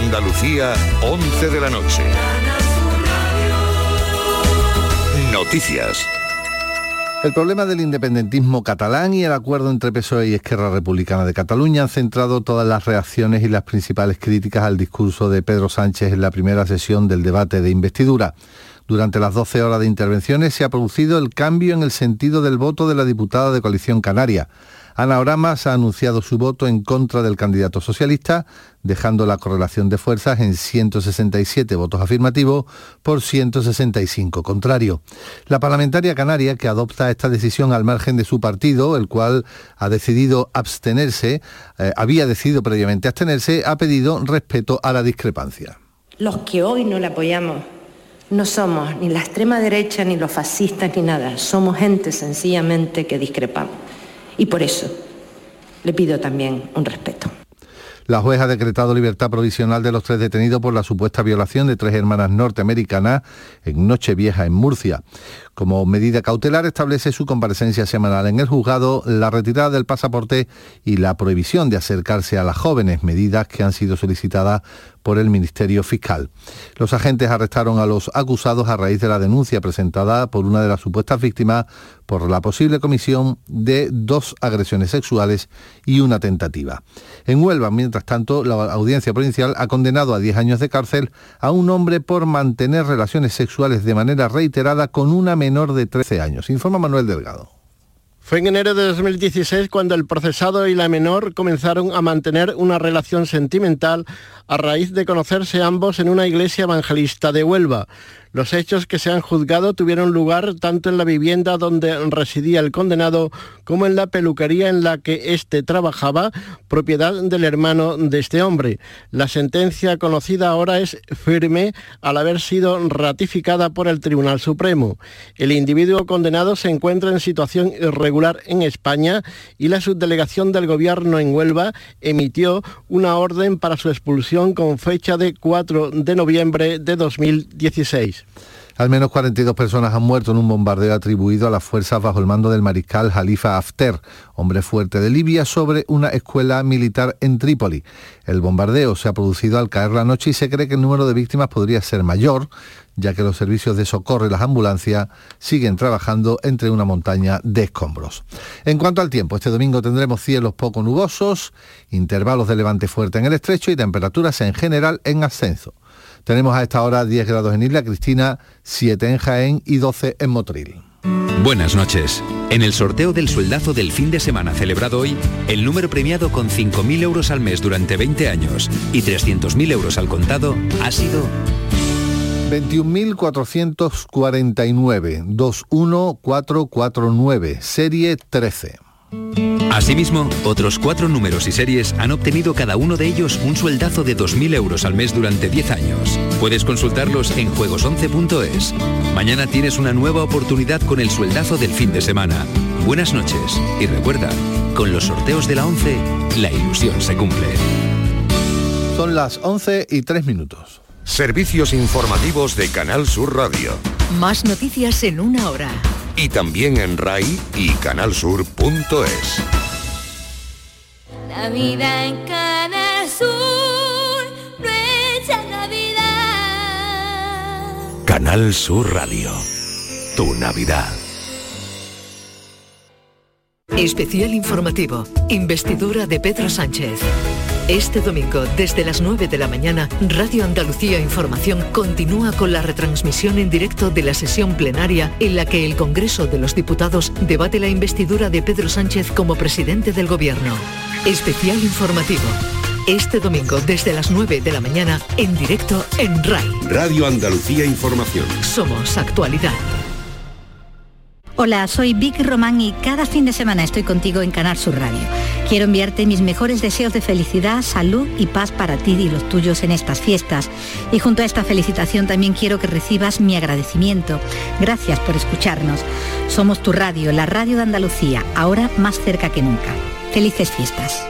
Andalucía, 11 de la noche. Noticias. El problema del independentismo catalán y el acuerdo entre PSOE y Esquerra Republicana de Cataluña han centrado todas las reacciones y las principales críticas al discurso de Pedro Sánchez en la primera sesión del debate de investidura. Durante las 12 horas de intervenciones se ha producido el cambio en el sentido del voto de la diputada de Coalición Canaria. Ana Oramas ha anunciado su voto en contra del candidato socialista, dejando la correlación de fuerzas en 167 votos afirmativos por 165 contrarios. La parlamentaria canaria, que adopta esta decisión al margen de su partido, el cual ha decidido abstenerse, eh, había decidido previamente abstenerse, ha pedido respeto a la discrepancia. Los que hoy no le apoyamos no somos ni la extrema derecha, ni los fascistas, ni nada. Somos gente sencillamente que discrepamos. Y por eso le pido también un respeto. La jueza ha decretado libertad provisional de los tres detenidos por la supuesta violación de tres hermanas norteamericanas en Nochevieja, en Murcia. Como medida cautelar establece su comparecencia semanal en el juzgado, la retirada del pasaporte y la prohibición de acercarse a las jóvenes, medidas que han sido solicitadas por el Ministerio Fiscal. Los agentes arrestaron a los acusados a raíz de la denuncia presentada por una de las supuestas víctimas por la posible comisión de dos agresiones sexuales y una tentativa. En Huelva, mientras tanto, la audiencia provincial ha condenado a 10 años de cárcel a un hombre por mantener relaciones sexuales de manera reiterada con una menor de 13 años. Informa Manuel Delgado. Fue en enero de 2016 cuando el procesado y la menor comenzaron a mantener una relación sentimental a raíz de conocerse ambos en una iglesia evangelista de Huelva. Los hechos que se han juzgado tuvieron lugar tanto en la vivienda donde residía el condenado como en la peluquería en la que éste trabajaba, propiedad del hermano de este hombre. La sentencia conocida ahora es firme al haber sido ratificada por el Tribunal Supremo. El individuo condenado se encuentra en situación irregular en España y la subdelegación del Gobierno en Huelva emitió una orden para su expulsión con fecha de 4 de noviembre de 2016. Al menos 42 personas han muerto en un bombardeo atribuido a las fuerzas bajo el mando del mariscal Jalifa Haftar, hombre fuerte de Libia, sobre una escuela militar en Trípoli. El bombardeo se ha producido al caer la noche y se cree que el número de víctimas podría ser mayor, ya que los servicios de socorro y las ambulancias siguen trabajando entre una montaña de escombros. En cuanto al tiempo, este domingo tendremos cielos poco nubosos, intervalos de levante fuerte en el estrecho y temperaturas en general en ascenso. Tenemos a esta hora 10 grados en Isla Cristina, 7 en Jaén y 12 en Motril. Buenas noches. En el sorteo del sueldazo del fin de semana celebrado hoy, el número premiado con 5.000 euros al mes durante 20 años y 300.000 euros al contado ha sido 21.449, 21449, serie 13. Asimismo, otros cuatro números y series han obtenido cada uno de ellos un sueldazo de 2.000 euros al mes durante 10 años. Puedes consultarlos en juegos11.es. Mañana tienes una nueva oportunidad con el sueldazo del fin de semana. Buenas noches y recuerda, con los sorteos de la 11, la ilusión se cumple. Son las 11 y 3 minutos. Servicios informativos de Canal Sur Radio. Más noticias en una hora y también en RAI y canalsur.es. La vida en Canal Sur, nuestra Navidad. Canal Sur Radio, tu Navidad. Especial informativo, investidura de Pedro Sánchez. Este domingo, desde las 9 de la mañana, Radio Andalucía Información continúa con la retransmisión en directo de la sesión plenaria en la que el Congreso de los Diputados debate la investidura de Pedro Sánchez como presidente del Gobierno. Especial informativo. Este domingo, desde las 9 de la mañana, en directo en RAI. Radio Andalucía Información. Somos actualidad. Hola, soy Vicky Román y cada fin de semana estoy contigo en Canal Sur Radio. Quiero enviarte mis mejores deseos de felicidad, salud y paz para ti y los tuyos en estas fiestas. Y junto a esta felicitación también quiero que recibas mi agradecimiento. Gracias por escucharnos. Somos tu radio, la radio de Andalucía, ahora más cerca que nunca. Felices fiestas.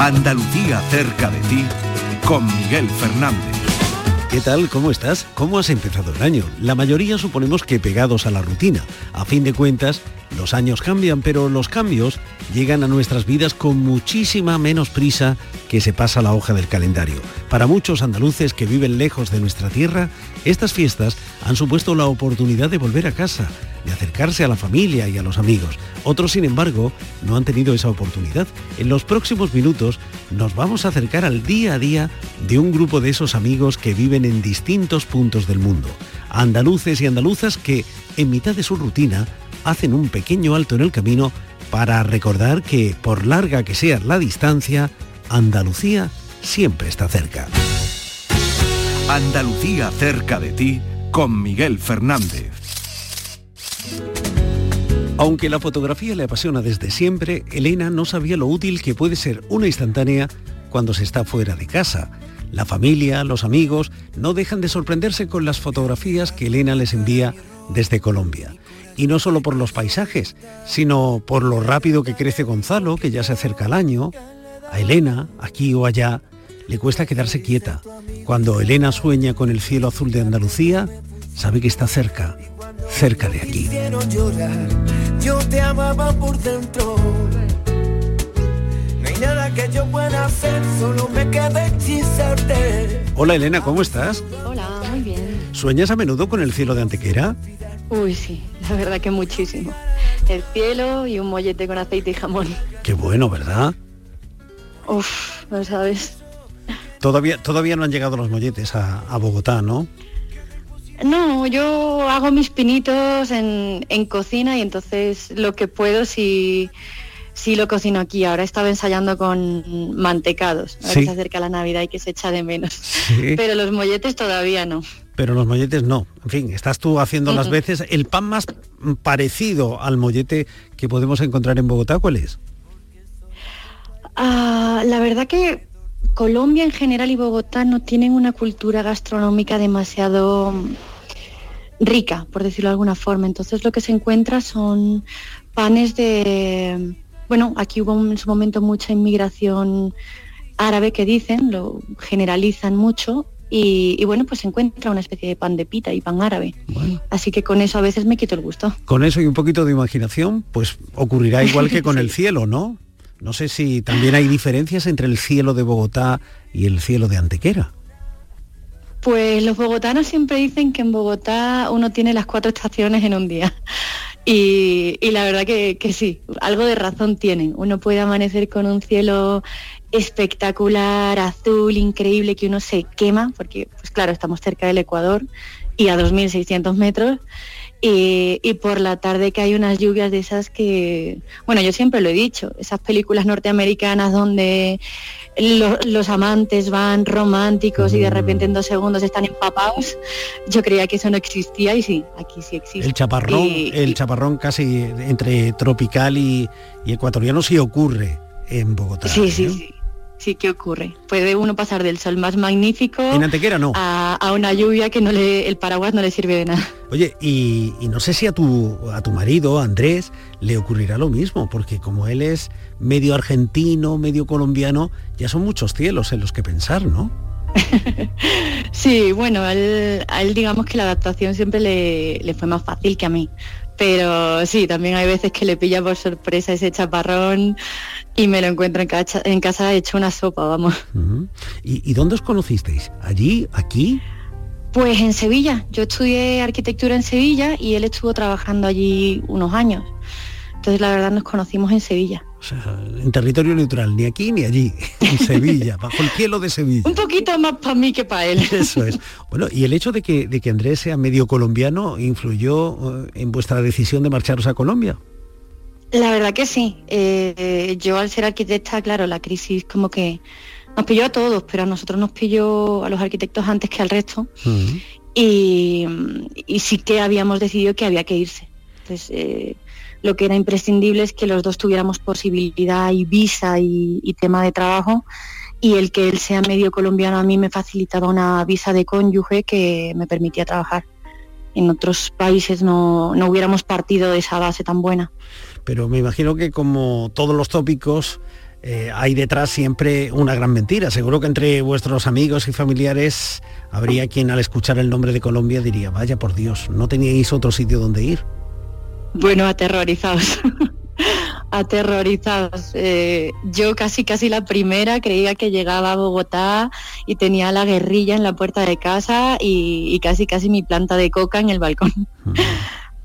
Andalucía cerca de ti con Miguel Fernández. ¿Qué tal? ¿Cómo estás? ¿Cómo has empezado el año? La mayoría suponemos que pegados a la rutina. A fin de cuentas, Los años cambian, pero los cambios llegan a nuestras vidas con muchísima menos prisa que se pasa la hoja del calendario. Para muchos andaluces que viven lejos de nuestra tierra, estas fiestas han supuesto la oportunidad de volver a casa, de acercarse a la familia y a los amigos. Otros, sin embargo, no han tenido esa oportunidad. En los próximos minutos nos vamos a acercar al día a día de un grupo de esos amigos que viven en distintos puntos del mundo. Andaluces y andaluzas que, en mitad de su rutina, hacen un pequeño alto en el camino para recordar que, por larga que sea la distancia, Andalucía siempre está cerca. Andalucía cerca de ti con Miguel Fernández. Aunque la fotografía le apasiona desde siempre, Elena no sabía lo útil que puede ser una instantánea cuando se está fuera de casa. La familia, los amigos, no dejan de sorprenderse con las fotografías que Elena les envía desde Colombia. Y no solo por los paisajes, sino por lo rápido que crece Gonzalo, que ya se acerca al año. A Elena, aquí o allá, le cuesta quedarse quieta. Cuando Elena sueña con el cielo azul de Andalucía, sabe que está cerca, cerca de aquí. Yo te amaba por dentro. No hay nada que yo pueda hacer, solo me queda hechizarte. Hola Elena, ¿cómo estás? Hola, muy bien. ¿Sueñas a menudo con el cielo de Antequera? Uy, sí, la verdad que muchísimo. El cielo y un mollete con aceite y jamón. Qué bueno, ¿verdad? Uf, no sabes. Todavía, todavía no han llegado los molletes a, a Bogotá, ¿no? No, yo hago mis pinitos en, en cocina y entonces lo que puedo si, si lo cocino aquí. Ahora estaba ensayando con mantecados. Ahora Sí. que se acerca la Navidad y que se echa de menos. Sí. Pero los molletes todavía no. Pero los molletes no. En fin, estás tú haciendo las veces. El pan más parecido al mollete que podemos encontrar en Bogotá, ¿cuál es? Ah, la verdad que Colombia en general y Bogotá no tienen una cultura gastronómica demasiado rica, por decirlo de alguna forma. Entonces lo que se encuentra son panes de... Bueno, aquí hubo en su momento mucha inmigración árabe que dicen, lo generalizan mucho. Y, y bueno, pues se encuentra una especie de pan de pita y pan árabe. Así que con eso a veces me quito el gusto. Con eso y un poquito de imaginación, pues ocurrirá igual que con el cielo, ¿no? No sé si también hay diferencias entre el cielo de Bogotá y el cielo de Antequera. Pues los bogotanos siempre dicen que en Bogotá uno tiene las cuatro estaciones en un día. Y, la verdad que, que sí, algo de razón tienen. Uno puede amanecer con un cielo espectacular, azul, increíble, que uno se quema, porque pues claro, estamos cerca del Ecuador y a 2.600 metros. Y, y por la tarde que hay unas lluvias de esas que, bueno, yo siempre lo he dicho, esas películas norteamericanas donde lo- los amantes van románticos y de repente en dos segundos están empapados, yo creía que eso no existía y sí, aquí sí existe. El chaparrón, Y- el chaparrón casi entre tropical y, ecuatoriano sí ocurre en Bogotá. Sí, sí, sí. Sí, ¿qué ocurre? Puede uno pasar del sol más magnífico En Antequera no. a, a una lluvia que no le, el paraguas no le sirve de nada. Oye, y, y no sé si a tu, a tu marido, Andrés, le ocurrirá lo mismo, porque como él es medio argentino, medio colombiano, ya son muchos cielos en los que pensar, ¿no? Sí, bueno, a él, a él digamos que la adaptación siempre le, le fue más fácil que a mí. Pero sí, también hay veces que le pilla por sorpresa ese chaparrón y me lo encuentro en, cacha- en casa hecho una sopa, vamos. ¿Y, y dónde os conocisteis? ¿Allí? ¿Aquí? Pues en Sevilla. Yo estudié arquitectura en Sevilla y él estuvo trabajando allí unos años. Entonces la verdad nos conocimos en Sevilla. O sea, en territorio neutral, ni aquí ni allí, en Sevilla, bajo el cielo de Sevilla. Un poquito más para mí que para él. Eso es. Bueno, y el hecho de que, de que Andrés sea medio colombiano influyó eh, en vuestra decisión de marcharos a Colombia. La verdad que sí. Eh, yo al ser arquitecta, claro, la crisis como que nos pilló a todos, pero a nosotros nos pilló a los arquitectos antes que al resto. Y, y sí que habíamos decidido que había que irse. Entonces, eh, lo que era imprescindible es que los dos tuviéramos posibilidad y visa y, tema de trabajo. Y el que él sea medio colombiano a mí me facilitaba una visa de cónyuge que me permitía trabajar. En otros países no, no hubiéramos partido de esa base tan buena. Pero me imagino que como todos los tópicos, eh, hay detrás siempre una gran mentira. Seguro que entre vuestros amigos y familiares habría quien al escuchar el nombre de Colombia diría, vaya por Dios, no teníais otro sitio donde ir. Bueno, aterrorizados. aterrorizados. Eh, yo casi casi la primera creía que llegaba a Bogotá y tenía la guerrilla en la puerta de casa y, y casi casi mi planta de coca en el balcón.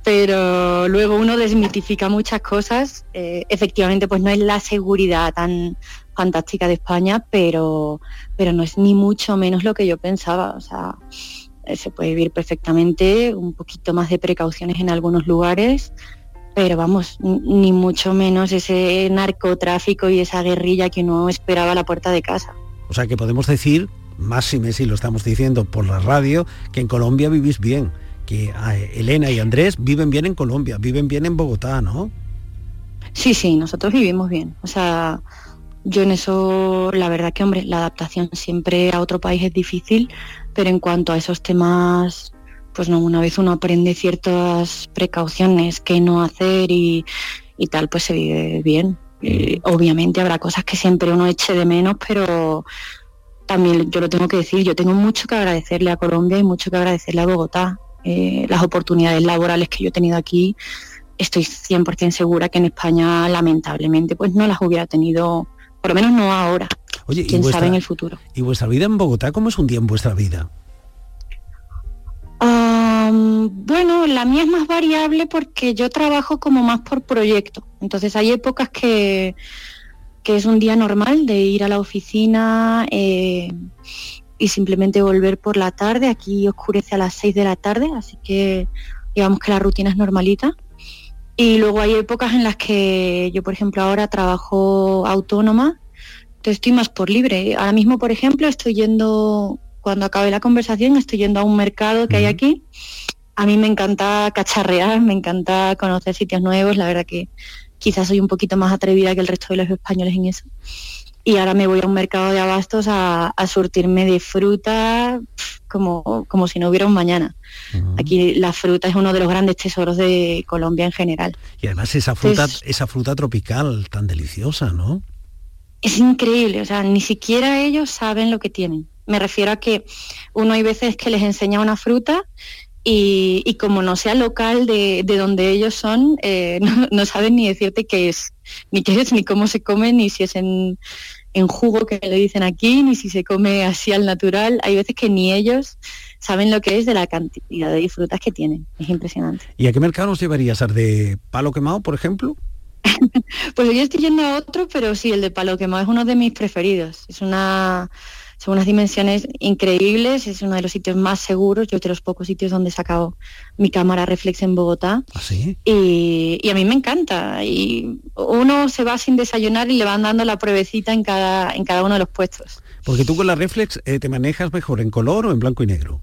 Pero luego uno desmitifica muchas cosas. Eh, efectivamente, pues no es la seguridad tan fantástica de España, pero, pero no es ni mucho menos lo que yo pensaba. O sea, se puede vivir perfectamente, un poquito más de precauciones en algunos lugares, pero vamos, ni mucho menos ese narcotráfico y esa guerrilla que uno esperaba a la puerta de casa. O sea que podemos decir, más y si lo estamos diciendo por la radio, que en Colombia vivís bien, que eh, Elena y Andrés viven bien en Colombia, viven bien en Bogotá, ¿no? Sí, sí, nosotros vivimos bien. O sea, yo en eso, la verdad que, hombre, la adaptación siempre a otro país es difícil, pero en cuanto a esos temas, pues no, una vez uno aprende ciertas precauciones que no hacer y, y tal, pues se vive bien. Eh, obviamente habrá cosas que siempre uno eche de menos, pero también yo lo tengo que decir, yo tengo mucho que agradecerle a Colombia y mucho que agradecerle a Bogotá. Eh, las oportunidades laborales que yo he tenido aquí, estoy 100% segura que en España lamentablemente pues no las hubiera tenido, por lo menos no ahora. Oye, ¿y quién vuestra- sabe en el futuro. ¿Y vuestra vida en Bogotá? ¿Cómo es un día en vuestra vida? Bueno, la mía es más variable porque yo trabajo como más por proyecto. Entonces hay épocas que, que es un día normal de ir a la oficina eh, y simplemente volver por la tarde. Aquí oscurece a las 6 de la tarde, así que digamos que la rutina es normalita. Y luego hay épocas en las que yo, por ejemplo, ahora trabajo autónoma, entonces estoy más por libre. Ahora mismo, por ejemplo, estoy yendo, cuando acabe la conversación, estoy yendo a un mercado que hay aquí. A mí me encanta cacharrear, me encanta conocer sitios nuevos, la verdad que quizás soy un poquito más atrevida que el resto de los españoles en eso. Y ahora me voy a un mercado de abastos a, a surtirme de fruta como, como si no hubiera un mañana. Aquí la fruta es uno de los grandes tesoros de Colombia en general. Y además esa fruta, esa fruta tropical tan deliciosa, ¿no? Es increíble, o sea, ni siquiera ellos saben lo que tienen. Me refiero a que uno hay veces que les enseña una fruta y, y como no sea local de, de donde ellos son, eh, no, no saben ni decirte qué es, ni qué es, ni cómo se come, ni si es en, en jugo que le dicen aquí, ni si se come así al natural. Hay veces que ni ellos saben lo que es de la cantidad de frutas que tienen. Es impresionante. ¿Y a qué mercado nos llevarías? ¿Al de palo quemado, por ejemplo? Pues yo estoy yendo a otro, pero sí, el de Palo Quemado es uno de mis preferidos. Es una, son unas dimensiones increíbles, es uno de los sitios más seguros, yo de los pocos sitios donde he sacado mi cámara reflex en Bogotá. Y, y a mí me encanta. Y uno se va sin desayunar y le van dando la pruebecita en cada, en cada uno de los puestos. Porque tú con la reflex eh, te manejas mejor en color o en blanco y negro.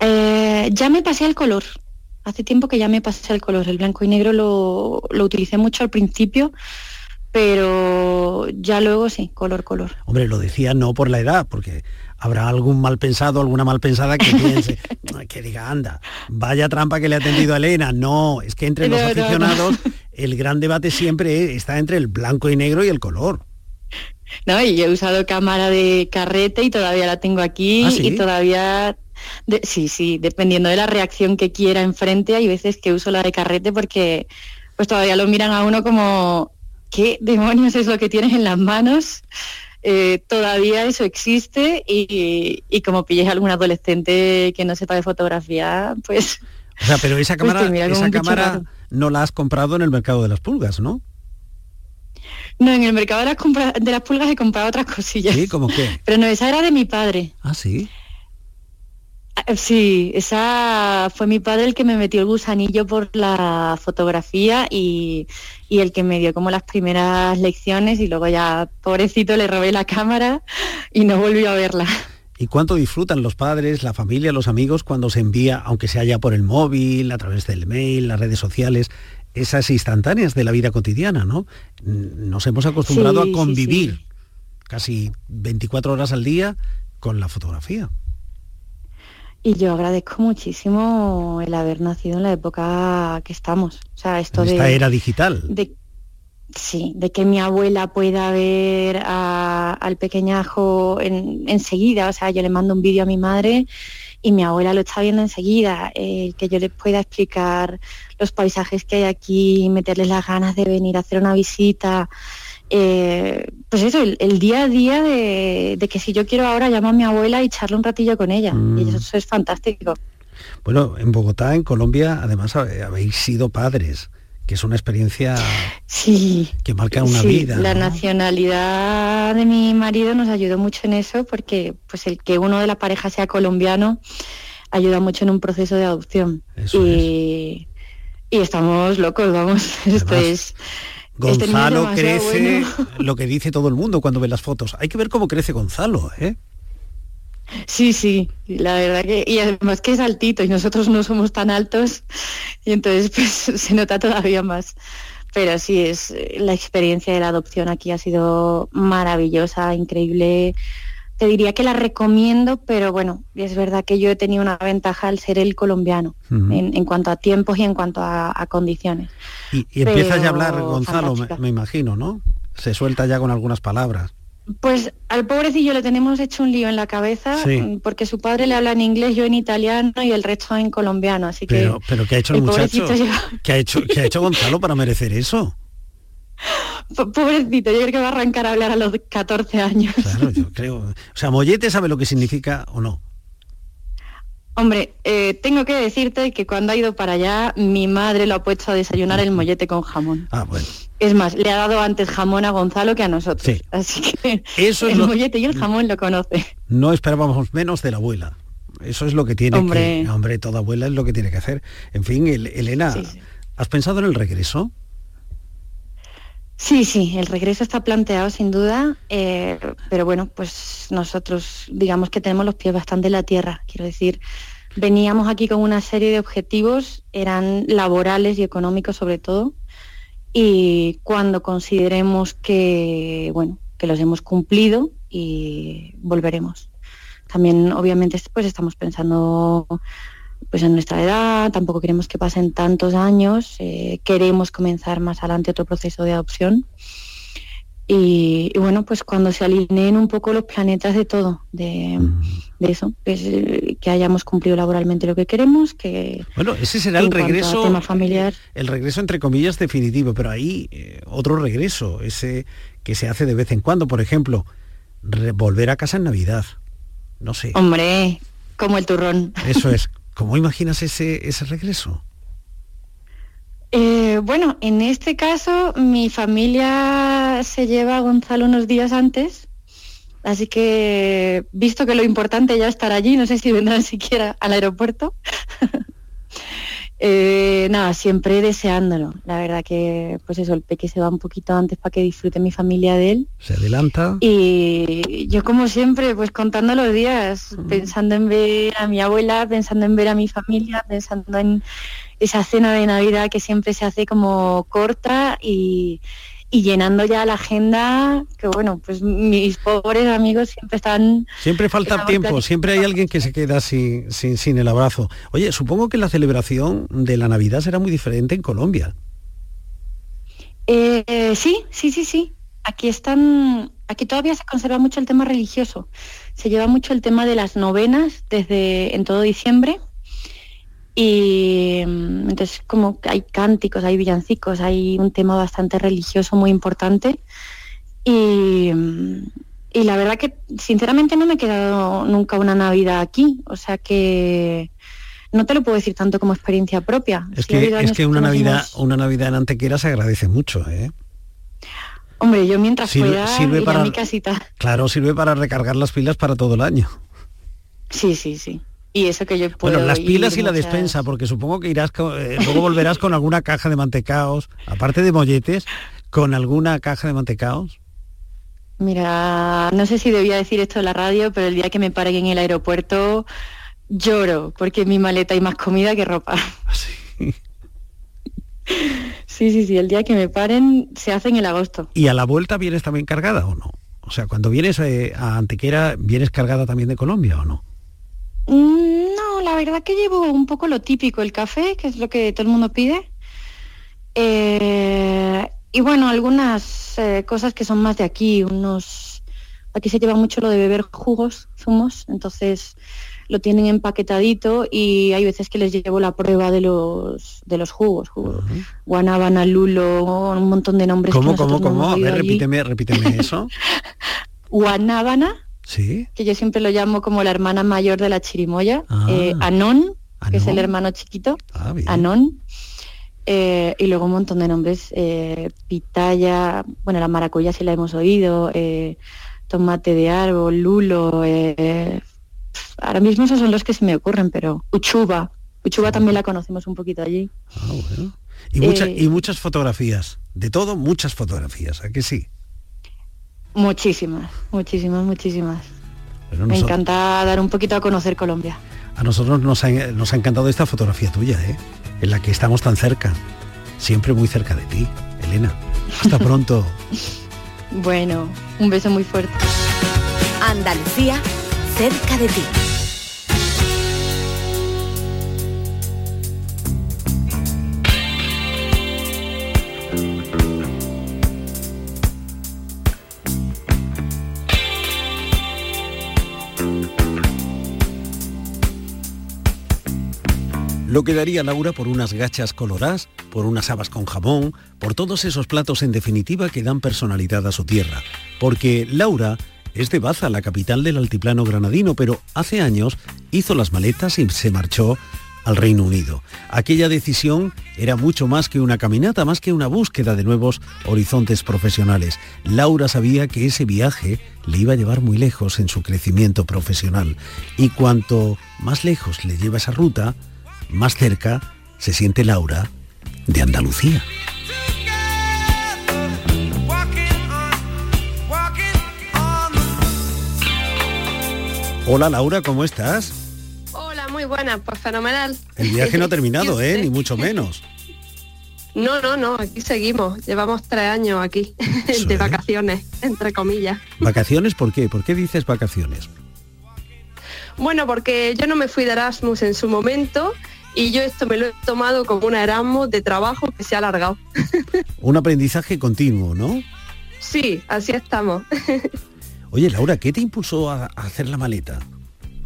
Eh, ya me pasé al color. Hace tiempo que ya me pasé al color. El blanco y negro lo, lo utilicé mucho al principio, pero ya luego sí, color, color. Hombre, lo decía no por la edad, porque habrá algún mal pensado, alguna mal pensada que piense, que diga, anda, vaya trampa que le ha tendido a Elena. No, es que entre los No, no, no. aficionados el gran debate siempre está entre el blanco y negro y el color. ¿no? Y yo he usado cámara de carrete y todavía la tengo aquí ¿Ah, sí? y todavía de- sí, sí, dependiendo de la reacción que quiera enfrente, hay veces que uso la de carrete porque pues todavía lo miran a uno como ¿qué demonios es lo que tienes en las manos? Eh, todavía eso existe y, y como pilles a algún adolescente que no sepa de fotografía, pues O sea, pero esa Pues cámara, esa cámara no la has comprado en el mercado de las pulgas, ¿no? no, en el mercado de las, de las pulgas he comprado otras cosillas. Sí, como qué. Pero no, esa era de mi padre. Ah, sí. Ah, Sí, esa fue mi padre el que me metió el gusanillo por la fotografía y, y el que me dio como las primeras lecciones y luego ya, pobrecito, le robé la cámara y no volví a verla. ¿Y cuánto disfrutan los padres, la familia, los amigos cuando se envía, aunque sea ya por el móvil, a través del mail, las redes sociales, esas instantáneas de la vida cotidiana, ¿no? Nos hemos acostumbrado Sí, a convivir sí. casi 24 horas al día con la fotografía. Y yo agradezco muchísimo el haber nacido en la época que estamos. O sea, esto En de... esta era digital. de sí, de que mi abuela pueda ver a- al pequeñajo en- enseguida, o sea, yo le mando un vídeo a mi madre y mi abuela lo está viendo enseguida, eh, que yo les pueda explicar los paisajes que hay aquí, meterles las ganas de venir a hacer una visita. Eh, pues eso, el, día a día de, que si yo quiero ahora llamo a mi abuela y charlo un ratillo con ella. Y Mm. eso es fantástico. Bueno, en Bogotá, en Colombia, además habéis sido padres, que es una experiencia Sí. que marca una Sí, vida. La ¿no? nacionalidad de mi marido nos ayudó mucho en eso porque pues el que uno de la pareja sea colombiano ayuda mucho en un proceso de adopción. y, y estamos locos, vamos. Esto es Gonzalo crece, bueno. lo que dice todo el mundo cuando ve las fotos. Hay que ver cómo crece Gonzalo, ¿eh? Sí, sí, la verdad que, y además que es altito y nosotros no somos tan altos y entonces pues se nota todavía más. Pero sí, es la experiencia de la adopción aquí ha sido maravillosa, increíble. Te diría que la recomiendo, pero bueno, es verdad que yo he tenido una ventaja al ser el colombiano en, en cuanto a tiempos y en cuanto a, a condiciones. Y, y empiezas ya a Pero hablar, Gonzalo, me, me imagino, ¿no? Se suelta ya con algunas palabras. Pues al pobrecillo le tenemos hecho un lío en la cabeza Sí. mm, porque su padre le habla en inglés, yo en italiano y el resto en colombiano, así Pero, que pero ¿qué ha hecho el, muchacho? pobrecito lleva- ¿Qué ha hecho, qué ha hecho Gonzalo para merecer eso? Po- pobrecito, yo creo que va a arrancar a hablar a los 14 años. Claro, yo creo. O sea, Mollete sabe lo que significa o no. Hombre, eh, tengo que decirte que cuando ha ido para allá, mi madre lo ha puesto a desayunar el mollete con jamón. Ah, bueno. Es más, le ha dado antes jamón a Gonzalo que a nosotros. Sí. Así que Eso es el lo- mollete y el jamón lo conoce. No esperábamos menos de la abuela. Eso es lo que tiene Hombre. que... Hombre, toda abuela es lo que tiene que hacer. En fin, El- Elena, ¿has pensado en el regreso? Sí, sí, el regreso está planteado sin duda, eh, pero bueno, pues nosotros digamos que tenemos los pies bastante en la tierra. Quiero decir, veníamos aquí con una serie de objetivos, eran laborales y económicos sobre todo, y cuando consideremos que, bueno, que los hemos cumplido y volveremos. También obviamente pues estamos pensando pues en nuestra edad, tampoco queremos que pasen tantos años, eh, queremos comenzar más adelante otro proceso de adopción. Y, y bueno, pues cuando se alineen un poco los planetas de todo, de, de eso, pues, eh, que hayamos cumplido laboralmente lo que queremos, que Bueno, ese será el regreso... tema familiar. El regreso entre comillas definitivo, pero hay eh, otro regreso, ese que se hace de vez en cuando, por ejemplo, volver a casa en Navidad. No sé. Hombre, como el turrón. Eso es. ¿Cómo imaginas ese, ese regreso? Eh, bueno, en este caso mi familia se lleva a Gonzalo unos días antes, así que visto que lo importante ya es estar allí, no sé si vendrán siquiera al aeropuerto. Eh, nada, siempre deseándolo. La verdad que, pues eso, el peque se va un poquito antes para que disfrute mi familia de él. Se adelanta. Y yo como siempre, pues contando los días, pensando en ver a mi abuela, pensando en ver a mi familia, pensando en esa cena de Navidad que siempre se hace como corta y, y llenando ya la agenda, que bueno, pues mis pobres amigos siempre están... Siempre falta tiempo, siempre hay alguien que se queda sin, sin, sin el abrazo. Oye, supongo que la celebración de la Navidad será muy diferente en Colombia. Eh, sí, sí, sí, sí. Aquí están, aquí todavía se conserva mucho el tema religioso. Se lleva mucho el tema de las novenas desde en todo diciembre. Y mm, entonces como que hay cánticos, hay villancicos, hay un tema bastante religioso muy importante. Y, mm, y la verdad que sinceramente no me he quedado nunca una Navidad aquí. O sea que no te lo puedo decir tanto como experiencia propia. Es Sí que, es que una Navidad, una Navidad en Antequera se agradece mucho, ¿eh? Hombre, yo mientras Sirve- pueda sirve ir para- a mi casita. Claro, sirve para recargar las pilas para todo el año. Sí, sí, sí. Y eso que yo puedo Bueno, las pilas y la despensa, porque supongo que irás, con- eh, luego volverás con alguna caja de mantecaos, aparte de molletes, con alguna caja de mantecaos. Mira, no sé si debía decir esto en la radio, pero el día que me paren en el aeropuerto lloro, porque en mi maleta hay más comida que ropa. Sí, sí, sí, el día que me paren se hace en el agosto. ¿Y a la vuelta vienes también cargada o no? O sea, cuando vienes eh, a Antequera, ¿vienes cargada también de Colombia o no? Mm, No, la verdad que llevo un poco lo típico, el café, que es lo que todo el mundo pide. Eh, y bueno, algunas eh, cosas que son más de aquí, unos aquí se lleva mucho lo de beber jugos, zumos, entonces lo tienen empaquetadito y hay veces que les llevo la prueba de los de los jugos, jugos. guanábana, lulo, un montón de nombres. ¿Cómo, cómo, cómo? A ver, repíteme, repíteme eso. guanábana, ¿Sí? que yo siempre lo llamo como la hermana mayor de la chirimoya, eh, Anón, que es el hermano chiquito, Ah. Anón, eh, y luego un montón de nombres, eh, pitaya, bueno, la maracuya sí la hemos oído, eh, tomate de árbol, lulo, ahora mismo esos son los que se me ocurren, pero uchuva, uchuva también la conocemos un poquito allí. Ah, bueno. Y, mucha- y muchas fotografías. De todo, muchas fotografías. ¿A que sí? Muchísimas, muchísimas, muchísimas. Pero Me encanta dar un poquito a conocer Colombia. A nosotros nos ha, nos ha encantado esta fotografía tuya, ¿eh? En la que estamos tan cerca. Siempre muy cerca de ti, Elena. Hasta pronto. Bueno, un beso muy fuerte. Andalucía, cerca de ti. Lo que daría Laura por unas gachas coloradas, por unas habas con jamón, por todos esos platos en definitiva que dan personalidad a su tierra. Porque Laura es de Baza, la capital del altiplano granadino, pero hace años hizo las maletas y se marchó al Reino Unido. Aquella decisión era mucho más que una caminata, más que una búsqueda de nuevos horizontes profesionales. Laura sabía que ese viaje le iba a llevar muy lejos en su crecimiento profesional. Y cuanto más lejos le lleva esa ruta, más cerca se siente Laura de Andalucía. Hola Laura, ¿cómo estás? Hola, muy buena, pues fenomenal. El viaje no ha terminado, ¿Y ¿eh? Ni mucho menos. No, no, no, aquí seguimos. Llevamos tres años aquí, de vacaciones, entre comillas. ¿Vacaciones por qué? ¿Por qué dices vacaciones? Bueno, porque yo no me fui de Erasmus en su momento y yo esto me lo he tomado como un Erasmus de trabajo que se ha alargado. Un aprendizaje continuo, ¿no? Sí, así estamos. Oye, Laura, ¿qué te impulsó a, hacer la maleta?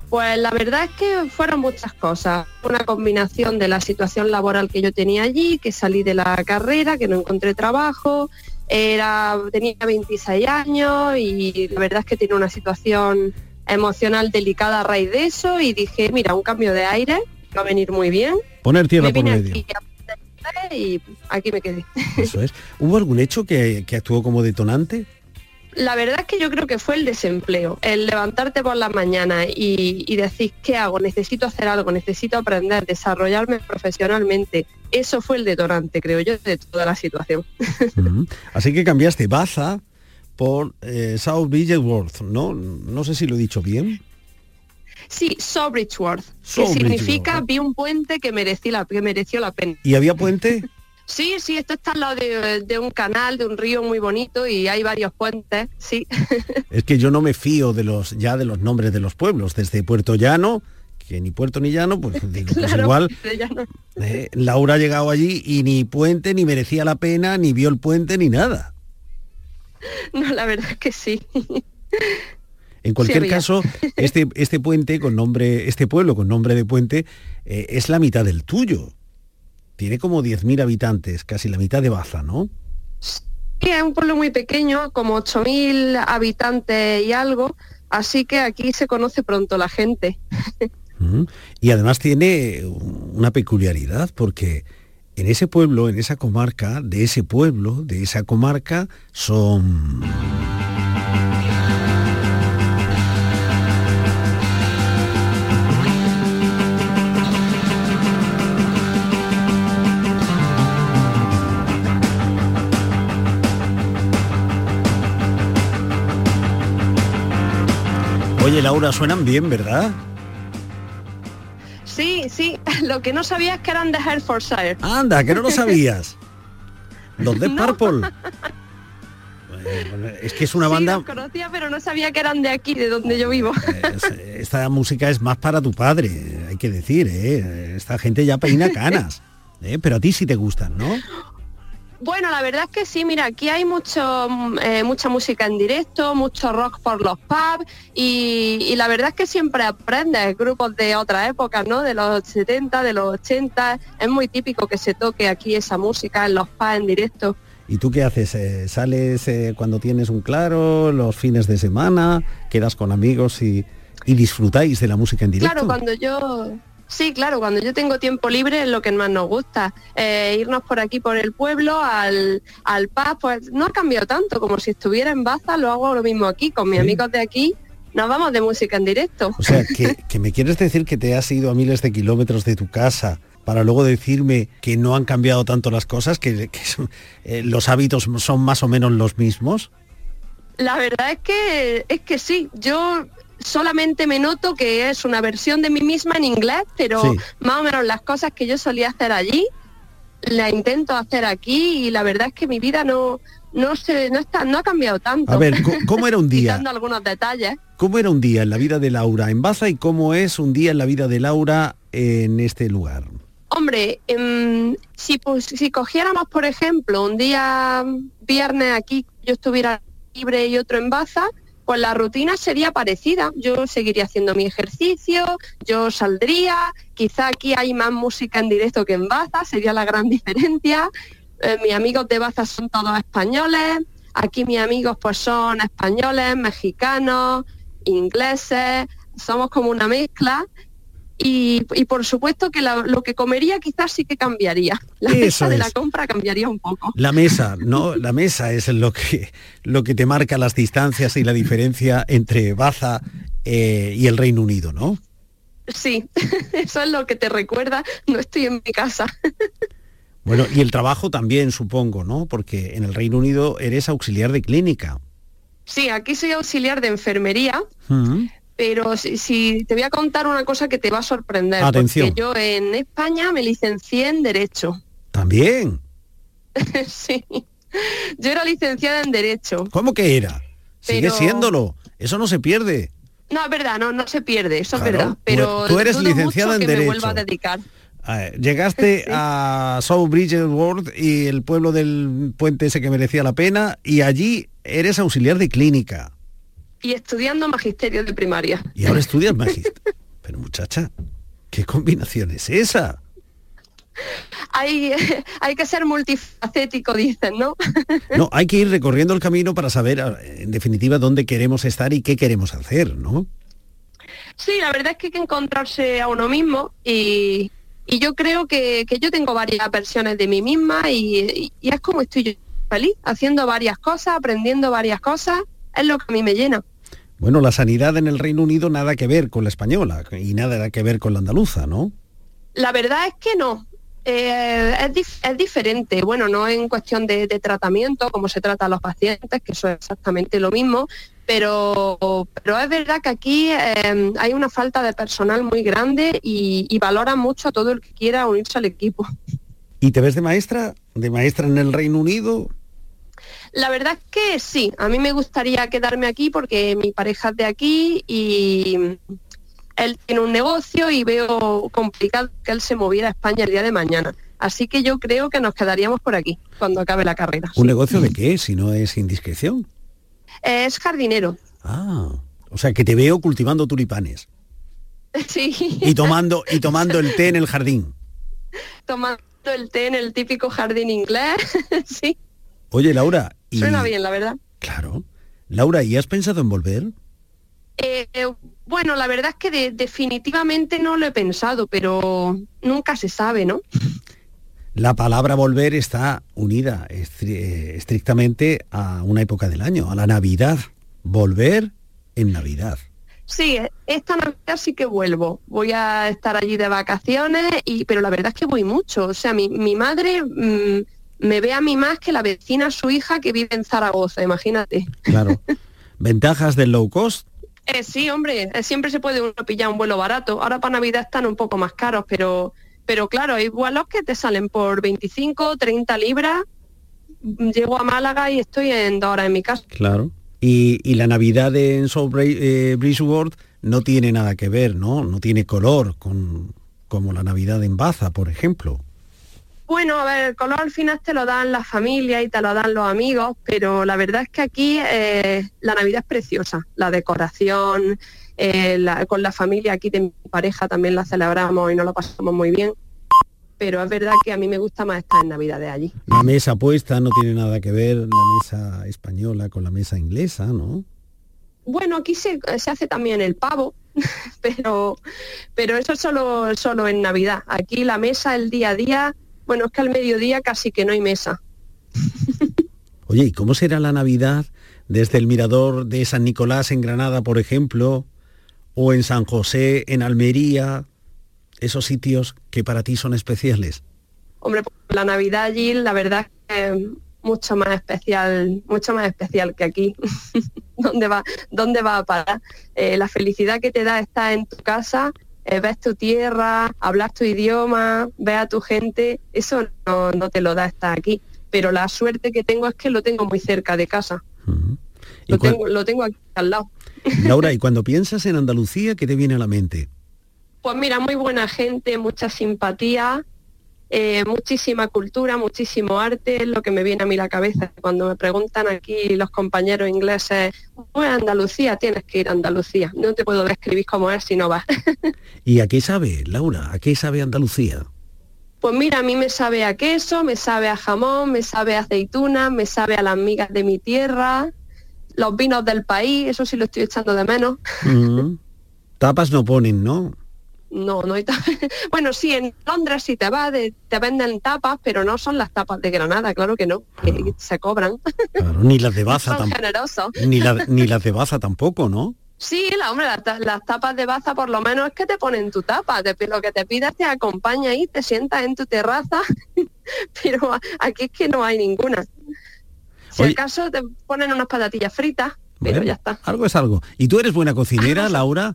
Pues la verdad es que fueron muchas cosas. Una combinación de la situación laboral que yo tenía allí, que salí de la carrera, que no encontré trabajo, era, tenía 26 años y la verdad es que tenía una situación emocional delicada a raíz de eso y dije, mira, un cambio de aire va a venir muy bien. Poner tierra Me por medio. aquí y aquí me quedé. Eso es. ¿Hubo algún hecho que, que actuó como detonante? La verdad es que yo creo que fue el desempleo, el levantarte por la mañana y, y decir, ¿qué hago? Necesito hacer algo, necesito aprender, desarrollarme profesionalmente. Eso fue el detonante, creo yo, de toda la situación. Así que cambiaste Baza por eh, South Bridgeworth, ¿no? No sé si lo he dicho bien. Sí, Sobridgeworth, que significa vi un puente que, merecí la, que mereció la pena. ¿Y había puente? Sí, sí, esto está al lado de, de un canal, de un río muy bonito y hay varios puentes, sí. Es que yo no me fío de los ya de los nombres de los pueblos. Desde Puerto Llano, que ni Puerto ni Llano, pues digo, pues igual no- eh, Laura ha llegado allí y ni puente, ni merecía la pena, ni vio el puente, ni nada. no, la verdad es que sí. En cualquier caso, este, este puente con nombre, este pueblo con nombre de puente, eh, es la mitad del tuyo. Tiene como 10.000 habitantes, casi la mitad de Baza, ¿no? Sí, es un pueblo muy pequeño, como 8.000 habitantes y algo, así que aquí se conoce pronto la gente. Y además tiene una peculiaridad, porque en ese pueblo, en esa comarca, de ese pueblo, de esa comarca, son... Oye, Laura, suenan bien, ¿verdad? Sí, sí, lo que no sabía es que eran de Hertfordshire. Anda, que no lo sabías. Los de Purple. Bueno, es que es una Sí, banda, los conocía, pero no sabía que eran de aquí, de donde yo vivo. es- esta música es más para tu padre, hay que decir, ¿eh? Esta gente ya peina canas, ¿eh? pero a ti sí te gustan, ¿no? Bueno, la verdad es que sí, mira, aquí hay mucho, mm, eh, mucha música en directo, mucho rock por los pubs y, y la verdad es que siempre aprendes grupos de otras épocas, ¿no? De los 70, de los 80, es muy típico que se toque aquí esa música en los pubs en directo. ¿Y tú qué haces? Eh, ¿Sales eh, cuando tienes un claro, los fines de semana, quedas con amigos y, y disfrutáis de la música en directo? Claro, cuando yo Sí, claro, cuando yo tengo tiempo libre es lo que más nos gusta. Eh, irnos por aquí, por el pueblo, al, al pub, pues no ha cambiado tanto, como si estuviera en Baza, lo hago lo mismo aquí, con mis amigos de aquí, nos vamos de música en directo. O sea, que, que me quieres decir que te has ido a miles de kilómetros de tu casa para luego decirme que no han cambiado tanto las cosas, que, que son- eh, los hábitos son más o menos los mismos. La verdad es que es que sí, yo solamente me noto que es una versión de mí misma en inglés, pero Sí. más o menos las cosas que yo solía hacer allí, la intento hacer aquí y la verdad es que mi vida no no se no está no ha cambiado tanto. A ver, ¿cómo era un día? Quitando algunos detalles. ¿Cómo era un día en la vida de Laura en Baza y cómo es un día en la vida de Laura en este lugar? Hombre, em, si, pues, si cogiéramos, por ejemplo, un día viernes aquí yo estuviera libre y otro en Baza, pues la rutina sería parecida. Yo seguiría haciendo mi ejercicio, yo saldría, quizá aquí hay más música en directo que en Baza, sería la gran diferencia. Eh, mis amigos de Baza son todos españoles, aquí mis amigos pues son españoles, mexicanos, ingleses, somos como una mezcla y, y por supuesto que la- lo que comería quizás sí que cambiaría. La Eso mesa de la compra cambiaría un poco. La mesa, ¿no? La mesa es lo que, lo que te marca las distancias y la diferencia entre Baza eh, y el Reino Unido, ¿no? Sí, eso es lo que te recuerda, no estoy en mi casa. Bueno, y el trabajo también, supongo, ¿no? Porque en el Reino Unido eres auxiliar de clínica. Sí, aquí soy auxiliar de enfermería. Pero si, si te voy a contar una cosa que te va a sorprender. Atención. Porque yo en España me licencié en Derecho. También. sí. Yo era licenciada en Derecho. ¿Cómo que era? Sigue Pero- siéndolo. Eso no se pierde. No, es verdad, no, no se pierde, eso Claro, es verdad. tú- Pero tú eres licenciada en que me Derecho. vuelva a dedicar. Eh, llegaste a South Bridgewater y el pueblo del puente ese que merecía la pena y allí eres auxiliar de clínica Y estudiando magisterio de primaria. y ahora estudias magisterio. Pero muchacha, ¿qué combinación es esa? Hay, hay que ser multifacético, dicen, ¿no? No, hay que ir recorriendo el camino para saber, eh, en definitiva, dónde queremos estar y qué queremos hacer, ¿no? Sí, la verdad es que hay que encontrarse a uno mismo y, y yo creo que, que yo tengo varias versiones de mí misma y, y- y es como estoy yo feliz, haciendo varias cosas, aprendiendo varias cosas, es lo que a mí me llena. Bueno, la sanidad en el Reino Unido nada que ver con la española y nada que ver con la andaluza, ¿no? La verdad es que no. Eh, es, dif- es diferente, bueno, no en cuestión de, de tratamiento, como se trata a los pacientes, que eso es exactamente lo mismo, pero, pero es verdad que aquí eh, hay una falta de personal muy grande y, y valoran mucho a todo el que quiera unirse al equipo. ¿Y te ves de maestra? ¿De maestra en el Reino Unido? La verdad es que sí, a mí me gustaría quedarme aquí porque mi pareja es de aquí y él tiene un negocio y veo complicado que él se moviera a España el día de mañana. Así que yo creo que nos quedaríamos por aquí cuando acabe la carrera. ¿Un negocio de qué, si no es indiscreción? Es jardinero. Ah, o sea, que te veo cultivando tulipanes Sí. y tomando, y tomando el té en el jardín. Tomando el té en el típico jardín inglés. sí, Oye, Laura, y, suena bien, la verdad. claro. Laura, ¿y has pensado en volver? Eh, bueno, la verdad es que de- definitivamente no lo he pensado, pero nunca se sabe, ¿no? La palabra volver está unida estri- eh, estrictamente a una época del año, a la Navidad. Volver en Navidad. Sí, esta Navidad sí que vuelvo. Voy a estar allí de vacaciones, y, pero la verdad es que voy mucho. O sea, mi, mi madre mm, me ve a mí más que la vecina, su hija, que vive en Zaragoza, imagínate. Claro. Ventajas del low cost. Eh, sí, hombre, eh, siempre se puede uno pillar un vuelo barato. Ahora para Navidad están un poco más caros, pero, pero claro, hay vuelos que te salen por 25, 30 libras. Llego a Málaga y estoy en dos horas en mi casa. Claro. Y, y la Navidad en South eh, no tiene nada que ver, ¿no? No tiene color con, como la Navidad en Baza, por ejemplo. Bueno, a ver, el color al final te lo dan la familia y te lo dan los amigos, pero la verdad es que aquí eh, la Navidad es preciosa, la decoración, eh, la- con la familia aquí de mi pareja también la celebramos y nos lo pasamos muy bien, pero es verdad que a mí me gusta más estar en Navidad de allí. La mesa puesta no tiene nada que ver la mesa española con la mesa inglesa, ¿no? Bueno, aquí se, se hace también el pavo, pero, pero eso solo, solo en Navidad. Aquí la mesa, el día a día, bueno, es que al mediodía casi que no hay mesa. Oye, ¿y cómo será la Navidad desde el mirador de San Nicolás en Granada, por ejemplo, o en San José, en Almería, esos sitios que para ti son especiales? Hombre, pues, la Navidad allí, la verdad es que es mucho más especial, mucho más especial que aquí. ¿Dónde va, dónde va a parar? Eh, la felicidad que te da estar en tu casa, eh, ves tu tierra, hablas tu idioma, ves a tu gente, eso no, no te lo da estar aquí. Pero la suerte que tengo es que lo tengo muy cerca de casa. ¿Y Lo tengo, lo tengo aquí al lado. Laura, y cuando piensas en Andalucía, ¿qué te viene a la mente? Pues mira, muy buena gente, mucha simpatía, eh, muchísima cultura, muchísimo arte, es lo que me viene a mí la cabeza. Cuando me preguntan aquí los compañeros ingleses, pues Andalucía, tienes que ir a Andalucía. No te puedo describir cómo es si no vas. ¿Y a qué sabe, Laura? ¿A qué sabe Andalucía? Pues mira, a mí me sabe a queso, me sabe a jamón, me sabe a aceituna, me sabe a las migas de mi tierra, los vinos del país, eso sí lo estoy echando de menos. Mm. Tapas no ponen, ¿no? No, no hay Bueno, sí, en Londres si te vas, de- te venden tapas, pero no son las tapas de Granada, claro que no, que se cobran. Claro, ni las de Baza tampoco. Ni, la- ni las de Baza tampoco, ¿no? Sí, la, hombre, las, las tapas de baza por lo menos es que te ponen tu tapa, te, lo que te pidas te acompaña ahí, te sientas en tu terraza, pero aquí es que no hay ninguna. Si Oye. acaso te ponen unas patatillas fritas, pero Bueno, ya está. Algo es algo. ¿Y tú eres buena cocinera, Laura?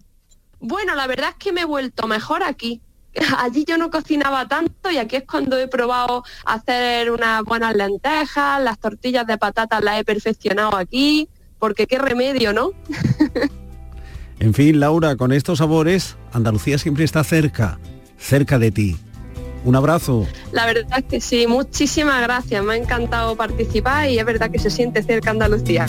Bueno, la verdad es que me he vuelto mejor aquí. Allí yo no cocinaba tanto y aquí es cuando he probado hacer unas buenas lentejas, las tortillas de patatas las he perfeccionado aquí, porque qué remedio, ¿no? En fin, Laura, con estos sabores, Andalucía siempre está cerca, cerca de ti. Un abrazo. La verdad es que sí, muchísimas gracias, me ha encantado participar y es verdad que se siente cerca Andalucía.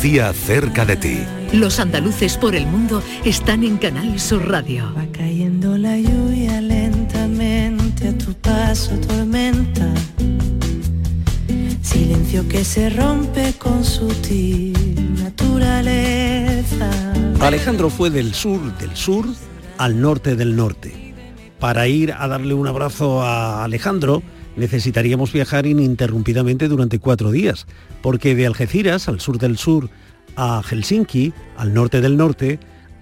Andalucía cerca de ti. Los andaluces por el mundo están en Canal Sur Radio. Cayendo la lluvia lentamente a tu paso tormenta. Silencio que se rompe con sutil naturaleza. Alejandro fue del sur del sur al norte del norte. Para ir a darle un abrazo a Alejandro necesitaríamos viajar ininterrumpidamente durante cuatro días, porque de Algeciras, al sur del sur, a Helsinki, al norte del norte,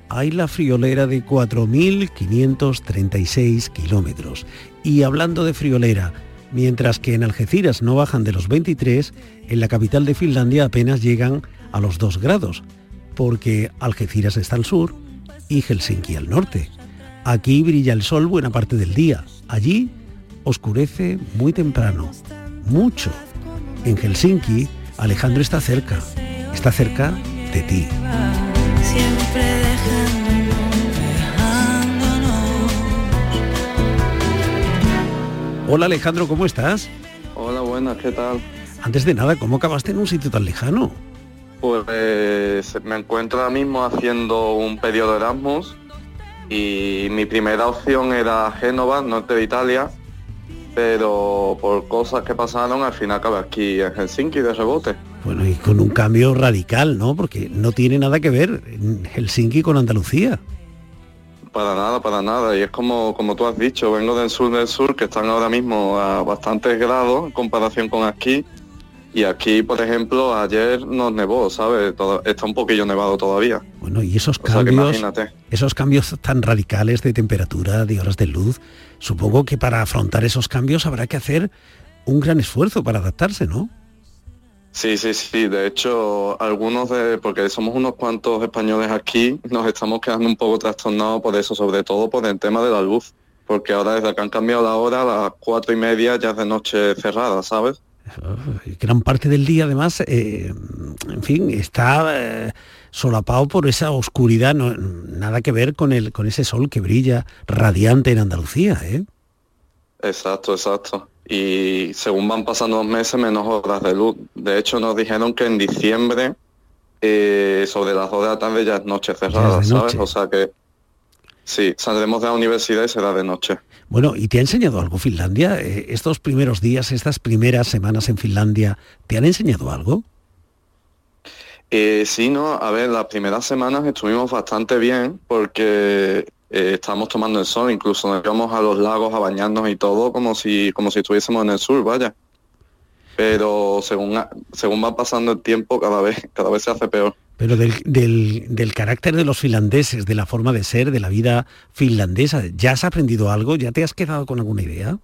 hay la friolera de 4.536 kilómetros. Y hablando de friolera, mientras que en Algeciras no bajan de los 23, en la capital de Finlandia apenas llegan a los 2 grados, porque Algeciras está al sur y Helsinki al norte. Aquí brilla el sol buena parte del día, allí oscurece muy temprano, mucho. En Helsinki, Alejandro está cerca, está cerca de ti. Siempre. Hola Alejandro, ¿cómo estás? Hola, buenas, ¿qué tal? Antes de nada, ¿cómo acabaste en un sitio tan lejano? Pues me encuentro ahora mismo haciendo un periodo Erasmus y mi primera opción era Génova, norte de Italia, pero por cosas que pasaron al final acabé aquí en Helsinki de rebote. Bueno, y con un cambio radical, ¿no? Porque no tiene nada que ver Helsinki con Andalucía. Para nada, para nada. Y es como, como tú has dicho, vengo del sur del sur, que están ahora mismo a bastantes grados en comparación con aquí. Y aquí, por ejemplo, ayer nos nevó, ¿sabes? Todo- está un poquillo nevado todavía. Bueno, y esos O cambios, esos cambios tan radicales de temperatura, de horas de luz, supongo que para afrontar esos cambios habrá que hacer un gran esfuerzo para adaptarse, ¿no? Sí, sí, sí. De hecho, algunos de, porque somos unos cuantos españoles aquí, nos estamos quedando un poco trastornados por eso, sobre todo por el tema de la luz. Porque ahora desde que han cambiado la hora, a las cuatro y media ya es de noche cerrada, ¿sabes? Gran parte del día, además, eh, en fin, está eh, solapado por esa oscuridad, no, nada que ver con, el, con ese sol que brilla radiante en Andalucía, ¿eh? Exacto, exacto. Y según van pasando los meses, menos horas de luz. De hecho, nos dijeron que en diciembre, eh, sobre las 2 de la tarde, ya es noche cerrada, ¿sabes? O sea que sí, saldremos de la universidad y será de noche. Bueno, ¿y te ha enseñado algo Finlandia? Eh, estos primeros días, estas primeras semanas en Finlandia, ¿te han enseñado algo? Eh, sí, no, a ver, las primeras semanas estuvimos bastante bien porque eh, estábamos tomando el sol, incluso nos íbamos a los lagos a bañarnos y todo como si, como si estuviésemos en el sur, vaya. Pero según, según va pasando el tiempo, cada vez, cada vez se hace peor. Pero del, del, del, carácter de los finlandeses, de la forma de ser, de la vida finlandesa, ¿ya has aprendido algo? ¿Ya te has quedado con alguna idea?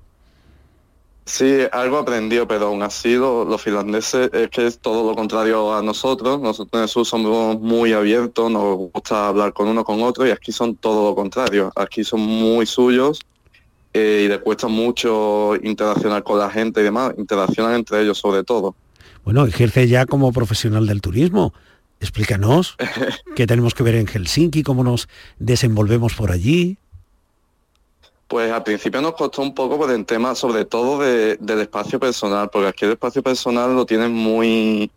Sí, algo aprendió, pero aún así lo, los finlandeses es que es todo lo contrario a nosotros. Nosotros en el sur somos muy abiertos, nos gusta hablar con uno con otro y aquí son todo lo contrario. Aquí son muy suyos eh, y les cuesta mucho interaccionar con la gente y demás. Interaccionan entre ellos sobre todo. Bueno, ejerce ya como profesional del turismo. Explícanos qué tenemos que ver en Helsinki, cómo nos desenvolvemos por allí. Pues al principio nos costó un poco por el tema, sobre todo de, del espacio personal, porque aquí el espacio personal lo tienen muy...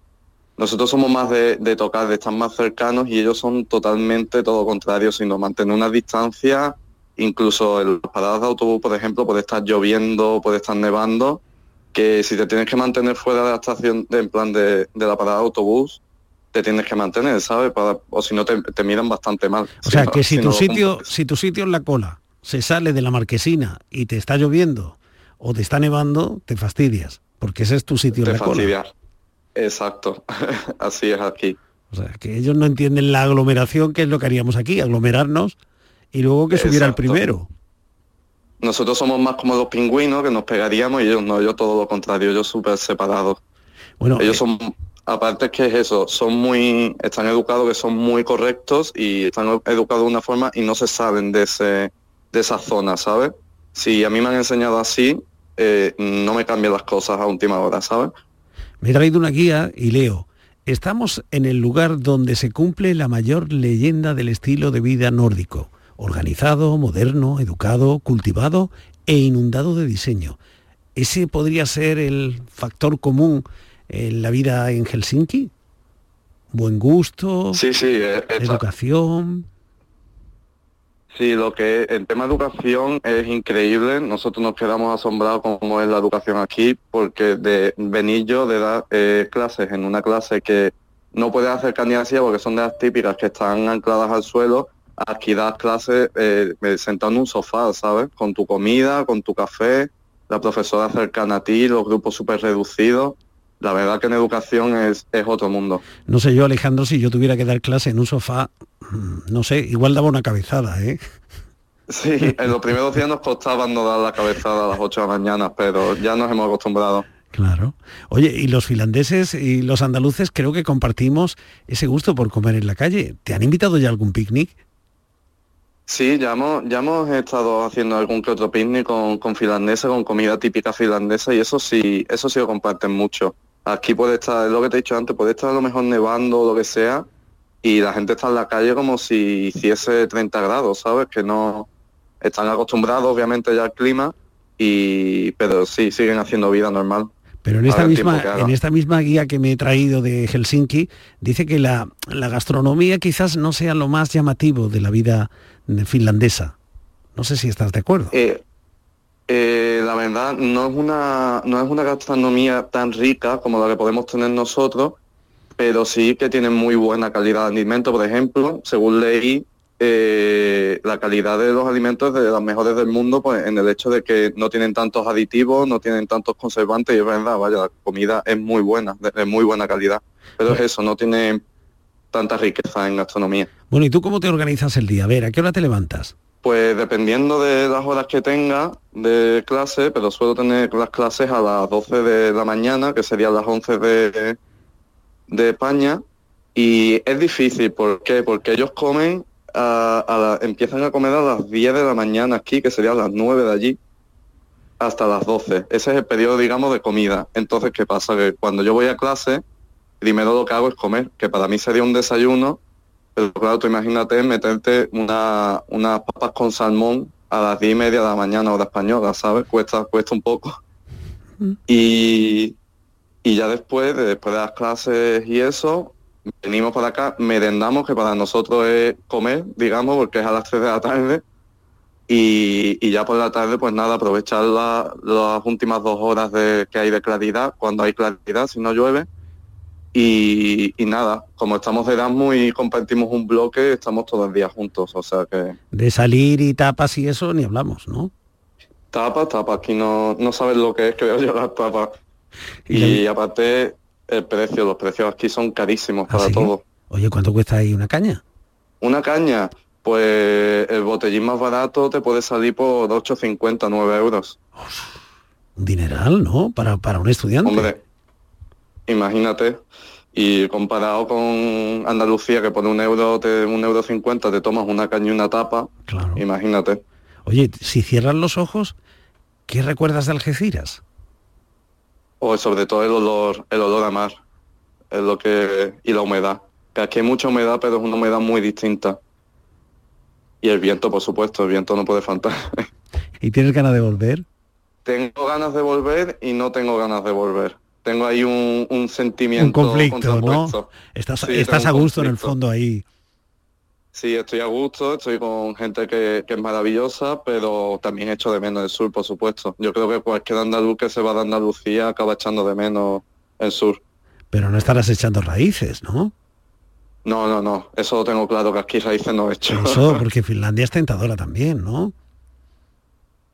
Nosotros somos más de, de, tocar, de estar más cercanos y ellos son totalmente todo contrario, sino mantener una distancia, incluso en las paradas de autobús, por ejemplo, puede estar lloviendo, puede estar nevando, que si te tienes que mantener fuera de la estación, de, en plan de, de, la parada de autobús, te tienes que mantener, ¿sabes? Para, o si no, te, te, miran bastante mal. O sea, que si, si tu no, sitio, si tu sitio es la cola se sale de la marquesina y te está lloviendo o te está nevando, te fastidias, porque ese es tu sitio te en la fastidias. cola. Exacto, así es aquí. O sea, que ellos no entienden la aglomeración, que es lo que haríamos aquí, aglomerarnos y luego que subiera el primero. Nosotros somos más como los pingüinos, que nos pegaríamos, y ellos no, ellos todo lo contrario, ellos súper separados. Bueno, ellos eh, son, aparte que es eso, son muy, están educados que son muy correctos y están educados de una forma y no se salen de ese de esa zona, ¿sabes? Si a mí me han enseñado así, eh, no me cambian las cosas a última hora, ¿sabes? Me he traído una guía y leo, estamos en el lugar donde se cumple la mayor leyenda del estilo de vida nórdico, organizado, moderno, educado, cultivado e inundado de diseño. ¿Ese podría ser el factor común en la vida en Helsinki? Buen gusto, sí, sí, eh, educación. Sí, lo que en tema de educación es increíble. Nosotros nos quedamos asombrados con cómo es la educación aquí, porque de venir yo de dar eh, clases en una clase que no puedes hacer candidacia porque son de las típicas que están ancladas al suelo, aquí das clases eh, sentado en un sofá, ¿sabes? Con tu comida, con tu café, la profesora cercana a ti, los grupos súper reducidos. La verdad que en educación es, es otro mundo. No sé yo, Alejandro, si yo tuviera que dar clase en un sofá, mm, no sé, igual daba una cabezada, ¿eh? Sí, en los primeros días nos costaba no dar la cabezada a las 8 de la mañana, pero ya nos hemos acostumbrado. Claro. Oye, y los finlandeses y los andaluces creo que compartimos ese gusto por comer en la calle. ¿Te han invitado ya a algún picnic? Sí, ya hemos, ya hemos estado haciendo algún que otro picnic con, con finlandesa, con comida típica finlandesa y eso sí, eso sí lo comparten mucho. Aquí puede estar, es lo que te he dicho antes, puede estar a lo mejor nevando o lo que sea y la gente está en la calle como si hiciese 30 grados, ¿sabes? Que no están acostumbrados obviamente ya al clima y pero sí, siguen haciendo vida normal. Pero en esta, misma, en esta misma guía que me he traído de Helsinki, dice que la, la, gastronomía quizás no sea lo más llamativo de la vida finlandesa. No sé si estás de acuerdo. Eh, eh, la verdad, no es, una, no es una gastronomía tan rica como la que podemos tener nosotros, pero sí que tiene muy buena calidad de alimento. Por ejemplo, según leí, eh, la calidad de los alimentos es de las mejores del mundo pues, en el hecho de que no tienen tantos aditivos, no tienen tantos conservantes y es verdad, vaya, la comida es muy buena, de, de muy buena calidad. Pero es eso, no tiene tanta riqueza en gastronomía. Bueno, ¿y tú cómo te organizas el día? A ver, ¿a qué hora te levantas? Pues dependiendo de las horas que tenga de clase, pero suelo tener las clases a las 12 de la mañana, que serían las 11 de, de España, y es difícil, ¿por qué? Porque ellos comen a, la, empiezan a comer a las 10 de la mañana aquí, que serían las 9 de allí, hasta las 12. Ese es el periodo, digamos, de comida. Entonces, ¿qué pasa? Que cuando yo voy a clase, primero lo que hago es comer, que para mí sería un desayuno, Pero claro, tú imagínate meterte una, unas papas con salmón a las 10 y media de la mañana hora española, ¿sabes? Cuesta, cuesta un poco. Y, y ya después, de- después de las clases y eso, venimos para acá, merendamos, que para nosotros es comer, digamos, porque es a las 3 de la tarde. Y, y ya por la tarde, pues nada, aprovechar la- las últimas dos horas de, que hay de claridad, cuando hay claridad, si no llueve. Y, y nada, como estamos de Erasmus y compartimos un bloque, estamos todo el día juntos, o sea que De salir y tapas y eso ni hablamos, ¿no? tapas, tapas, aquí no, no sabes lo que es, creo yo, las tapas. Y, aparte, el precio, los precios aquí son carísimos para ¿Ah, sí? todo. Oye, ¿cuánto cuesta ahí una caña? Una caña, pues el botellín más barato te puede salir por 8,50, 9 euros. Un dineral, ¿no? Para, para un estudiante. Hombre, imagínate. Y comparado con Andalucía, que por un euro, te, un euro cincuenta te tomas una caña y una tapa, imagínate. Oye, si cierras los ojos, ¿qué recuerdas de Algeciras? O sobre todo el olor, el olor a mar, es lo que y la humedad. Que aquí hay mucha humedad, pero es una humedad muy distinta. Y el viento, por supuesto, el viento no puede faltar. ¿Y tienes ganas de volver? tengo ganas de volver y no tengo ganas de volver. Tengo ahí un, un sentimiento Un conflicto, ¿no? Estás, Sí, estás a gusto en el fondo ahí. Sí, estoy a gusto, estoy con gente que, que es maravillosa, pero también echo de menos el sur, por supuesto. Yo creo que cualquier andaluz que se va de Andalucía acaba echando de menos el sur. Pero no estarás echando raíces, ¿no? No, no, no, eso lo tengo claro, que aquí raíces no he hecho. Eso, porque Finlandia es tentadora también, ¿no?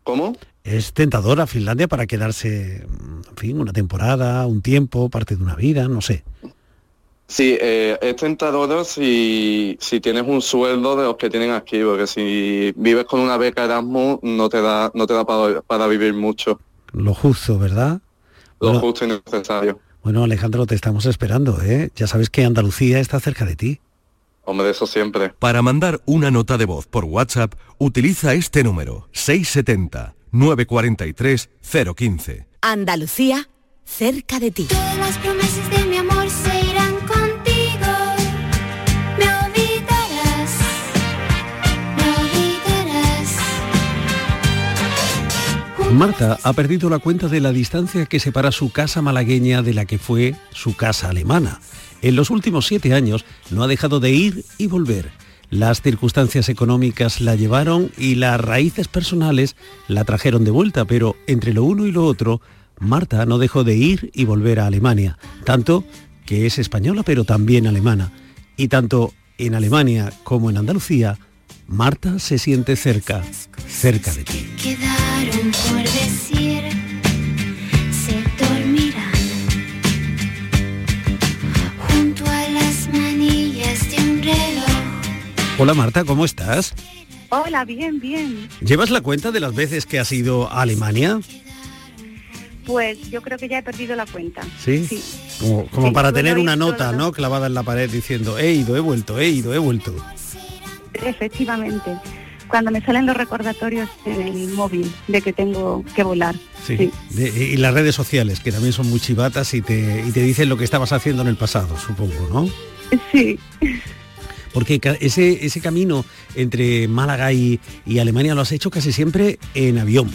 ¿Cómo? Es tentadora Finlandia para quedarse, en fin, una temporada, un tiempo, parte de una vida, no sé. Sí, eh, es tentador si, si tienes un sueldo de los que tienen aquí, porque si vives con una beca Erasmus no te da, no te da para, para vivir mucho, Lo justo, ¿verdad? lo Bueno. justo y necesario. Bueno, Alejandro, te estamos esperando, ¿eh? Ya sabes que Andalucía está cerca de ti. Hombre, eso siempre. Para mandar una nota de voz por WhatsApp, utiliza este número 670 943 015. Andalucía, cerca de ti. Todas las promesas de mi amor se irán contigo. Me olvidarás, me olvidarás. Marta ha perdido la cuenta de la distancia que separa su casa malagueña de la que fue su casa alemana. En los últimos siete años no ha dejado de ir y volver. Las circunstancias económicas la llevaron y las raíces personales la trajeron de vuelta, pero entre lo uno y lo otro, Marta no dejó de ir y volver a Alemania, tanto que es española pero también alemana. Y tanto en Alemania como en Andalucía, Marta se siente cerca, cerca de ti. Hola Marta, ¿cómo estás? Hola, bien, bien. ¿Llevas la cuenta de las veces que has ido a Alemania? Pues yo creo que ya he perdido la cuenta. Sí. Como, como Sí, para tener una nota, ¿no? Clavada en la pared diciendo, he ido, he vuelto, he ido, he vuelto. Efectivamente. Cuando me salen los recordatorios en el móvil de que tengo que volar. Sí. De- y las redes sociales, que también son muy chivatas y te, y te dicen lo que estabas haciendo en el pasado, supongo, ¿no? Sí. Porque ese, ese camino entre Málaga y, y Alemania lo has hecho casi siempre en avión.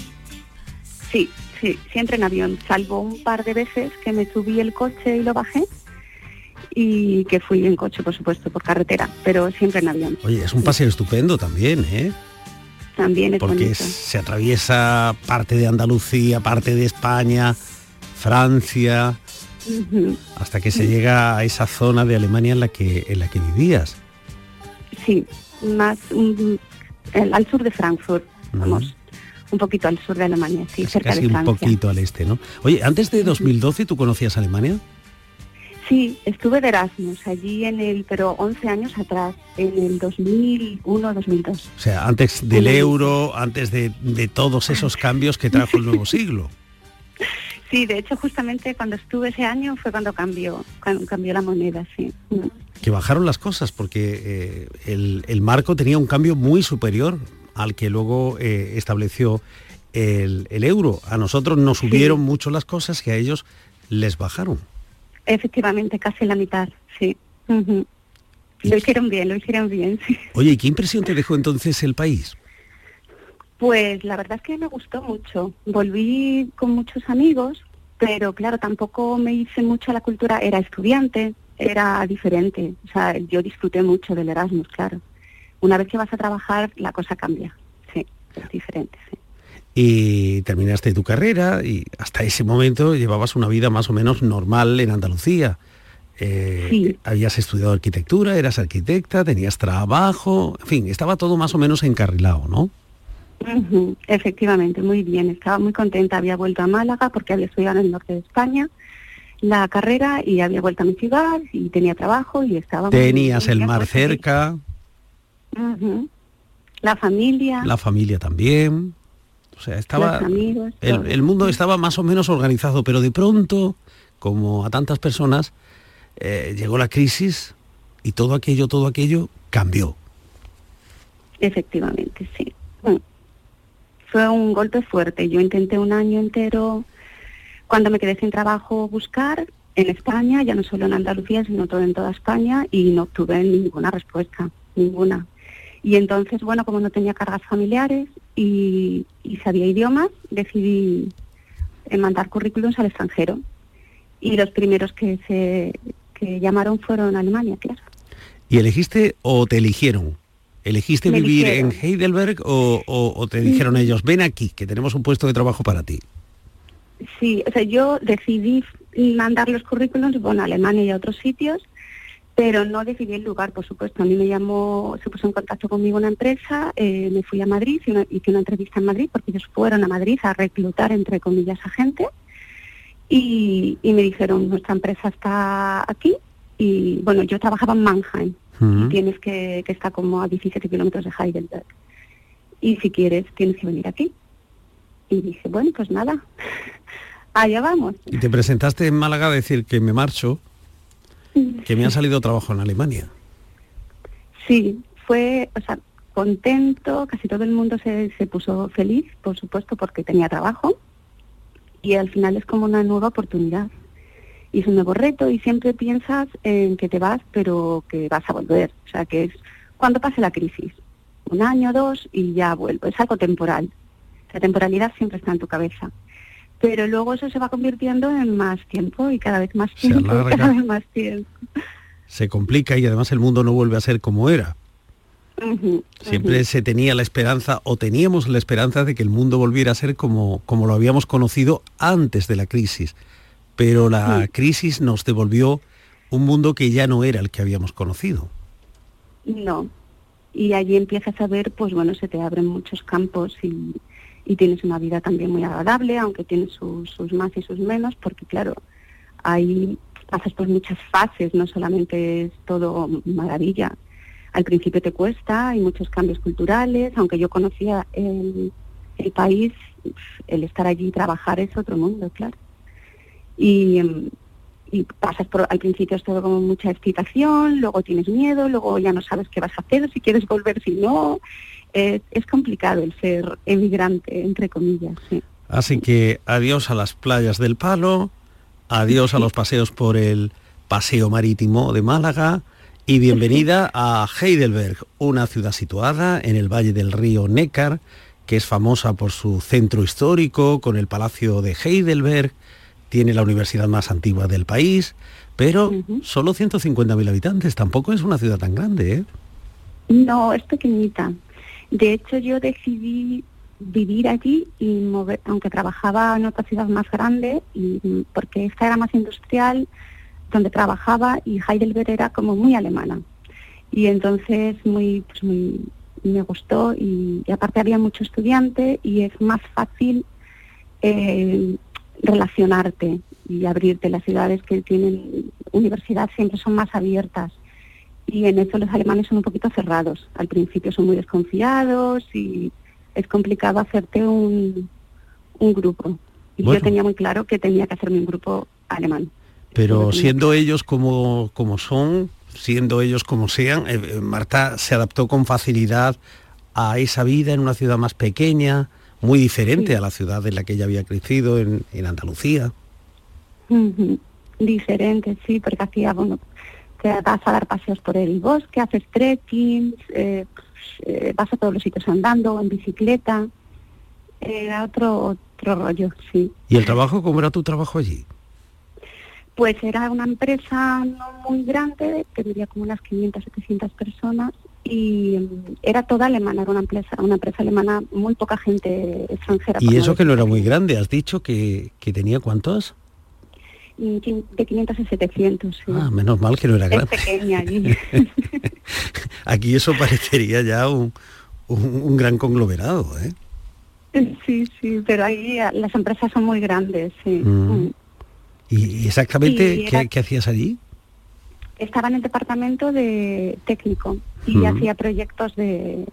Sí, sí, siempre en avión, salvo un par de veces que me subí el coche y lo bajé y que fui en coche, por supuesto, por carretera, pero siempre en avión. Oye, es un paseo estupendo también, ¿eh? También es porque bonito. se atraviesa parte de Andalucía, parte de España, Francia, hasta que se llega a esa zona de Alemania en la que en la que vivías. Sí, más mm, el- al sur de Frankfurt, vamos, un poquito al sur de Alemania, sí, cerca Casi de un Francia. poquito al este, ¿no? Oye, antes de 2012 tú conocías Alemania? Sí, estuve de Erasmus allí en el, pero 11 años atrás, en el 2001-2002. O sea, antes del euro, antes de, de todos esos cambios que trajo el nuevo siglo. Sí, de hecho justamente cuando estuve ese año fue cuando cambió, cuando cambió la moneda, sí. Que bajaron las cosas porque eh, el, el marco tenía un cambio muy superior al que luego eh, estableció el, el euro. A nosotros nos subieron mucho las cosas y a ellos les bajaron. Efectivamente, casi la mitad, sí. Lo hicieron bien, lo hicieron bien, sí. Oye, ¿y qué impresión te dejó entonces el país? Pues la verdad es que me gustó mucho. Volví con muchos amigos, pero claro, tampoco me hice mucho a la cultura. Era estudiante, era diferente. O sea, yo disfruté mucho del Erasmus, claro. Una vez que vas a trabajar, la cosa cambia. Sí, es diferente, sí. Y terminaste tu carrera y hasta ese momento llevabas una vida más o menos normal en Andalucía. Eh, Sí. Habías estudiado arquitectura, eras arquitecta, tenías trabajo, en fin, estaba todo más o menos encarrilado, ¿no? Efectivamente, muy bien. Estaba muy contenta. Había vuelto a Málaga porque había estudiado en el norte de España la carrera y había vuelto a mi ciudad y tenía trabajo y estaba... Tenías muy el mar cerca. La familia, la familia también. O sea, estaba los amigos. el, el mundo estaba más o menos organizado, pero de pronto, como a tantas personas, eh, llegó la crisis y todo aquello, todo aquello cambió. Efectivamente, sí. Mm. Fue un golpe fuerte. Yo intenté un año entero, cuando me quedé sin trabajo, buscar en España, ya no solo en Andalucía, sino todo en toda España, y no obtuve ninguna respuesta, ninguna. Y entonces, bueno, como no tenía cargas familiares y, sabía idiomas, decidí eh, mandar currículums al extranjero. Y los primeros que se que llamaron fueron Alemania, claro. ¿Y elegiste o te eligieron? ¿Elegiste Me vivir en Heidelberg o, o- o te dijeron ellos, ven aquí, que tenemos un puesto de trabajo para ti? Sí, o sea, yo decidí mandar los currículums, bueno, a Alemania y a otros sitios, pero no decidí el lugar, por supuesto. A mí me llamó, se puso en contacto conmigo una empresa, eh, me fui a Madrid, hice una, hice una entrevista en Madrid, porque ellos fueron a Madrid a reclutar, entre comillas, a gente, y, y me dijeron, nuestra empresa está aquí, y bueno, yo trabajaba en Mannheim, y tienes que, que está como a 17 kilómetros de Heidelberg, y si quieres, tienes que venir aquí. Y dije, bueno, pues nada, allá vamos. Y te presentaste en Málaga a decir que me marcho, que me ha salido trabajo en Alemania. Sí, fue, o sea, contento, casi todo el mundo se, se puso feliz, por supuesto, porque tenía trabajo y al final es como una nueva oportunidad. Y es un nuevo reto y siempre piensas en que te vas, pero que vas a volver. O sea, que es cuando pase la crisis, un año, dos y ya vuelvo. Es algo temporal. La temporalidad siempre está en tu cabeza. Pero luego eso se va convirtiendo en más tiempo y cada vez más tiempo, y alarga. cada vez más tiempo. Se complica y además el mundo no vuelve a ser como era. Siempre se tenía la esperanza o teníamos la esperanza de que el mundo volviera a ser como, como lo habíamos conocido antes de la crisis. Pero la Sí. crisis nos devolvió un mundo que ya no era el que habíamos conocido. No. Y allí empiezas a ver, pues bueno, se te abren muchos campos y, y tienes una vida también muy agradable, aunque tienes sus, sus más y sus menos, porque claro, ahí pasas por muchas fases, no solamente es todo maravilla. Al principio te cuesta, hay muchos cambios culturales, aunque yo conocía el, el país, el estar allí y trabajar es otro mundo, claro. Y, em, y pasas por, al principio es todo como mucha excitación, luego tienes miedo, luego ya no sabes qué vas a hacer, si quieres volver, si no. Es, es complicado el ser emigrante, entre comillas. sí. Así que adiós a las playas del Palo, adiós a los paseos por el Paseo Marítimo de Málaga y bienvenida a Heidelberg, una ciudad situada en el valle del río Neckar, que es famosa por su centro histórico, con el Palacio de Heidelberg, tiene la universidad más antigua del país, pero solo 150.000 habitantes, tampoco es una ciudad tan grande, ¿eh? No, es pequeñita. De hecho, yo decidí vivir allí y mover, aunque trabajaba en otra ciudad más grande, y, porque esta era más industrial, donde trabajaba y Heidelberg era como muy alemana. Y entonces muy, pues muy, me gustó y, y aparte había mucho estudiante y es más fácil eh, relacionarte y abrirte. Las ciudades que tienen universidad siempre son más abiertas y en eso los alemanes son un poquito cerrados. Al principio son muy desconfiados y es complicado hacerte un, un grupo. Y Bueno. yo tenía muy claro que tenía que hacerme un grupo alemán. Pero siendo ellos como, como son, siendo ellos como sean, eh, eh, Marta se adaptó con facilidad a esa vida en una ciudad más pequeña, muy diferente Sí. a la ciudad en la que ella había crecido, en, en Andalucía. Diferente, sí, porque hacía, bueno, te vas a dar paseos por el bosque, haces trekking, eh, eh, vas a todos los sitios andando, en bicicleta. Era otro, otro rollo, sí. ¿Y el trabajo? ¿Cómo era tu trabajo allí? Pues era una empresa no muy grande, tendría como unas 500, 700 personas y mm, era toda alemana, era una empresa, una empresa alemana, muy poca gente extranjera. Y eso que no era muy grande, has dicho que, que tenía cuántos? quin- De 500 a 700, sí. Ah, menos mal que no era es grande. pequeña allí. Aquí eso parecería ya un, un, un gran conglomerado, ¿eh? Sí, sí, pero ahí las empresas son muy grandes, sí. Mm. Mm. ¿Y, exactamente Y ¿qué, era- qué hacías allí? Estaba en el departamento de técnico y hacía proyectos de,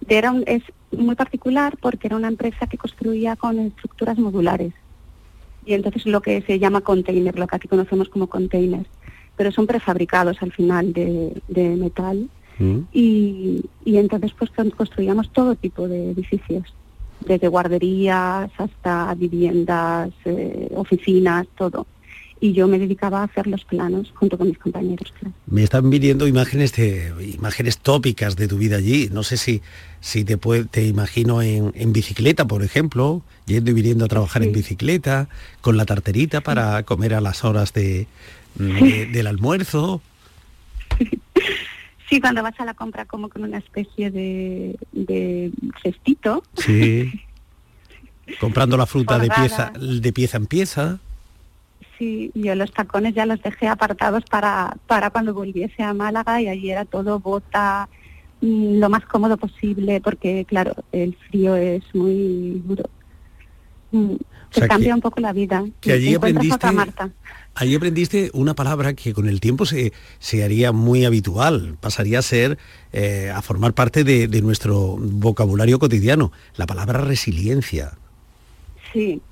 de- era un- es muy particular porque era una empresa que construía con estructuras modulares. Y entonces lo que se llama container, lo que aquí conocemos como containers, pero son prefabricados al final de, de metal. Mm. Y, y entonces pues con- construíamos todo tipo de edificios, desde guarderías hasta viviendas, eh, oficinas, todo. Y yo me dedicaba a hacer los planos junto con mis compañeros. claro. Me están viniendo imágenes de imágenes tópicas de tu vida allí. No sé si si te puede- te imagino en, en bicicleta, por ejemplo, yendo y viniendo a trabajar en bicicleta, con la tarterita para comer a las horas de, de- del almuerzo. Sí, cuando vas a la compra como con una especie de, de cestito. Sí. Comprando la fruta de pieza de pieza en pieza. Sí, yo los tacones ya los dejé apartados para, para cuando volviese a Málaga y allí era todo bota, mm, lo más cómodo posible, porque claro, el frío es muy duro. Mm, te sea, cambia que- un poco la vida. que allí aprendiste- Marta. Allí aprendiste una palabra que con el tiempo se, se haría muy habitual, pasaría a ser, eh, a formar parte de, de nuestro vocabulario cotidiano, la palabra resiliencia. Sí,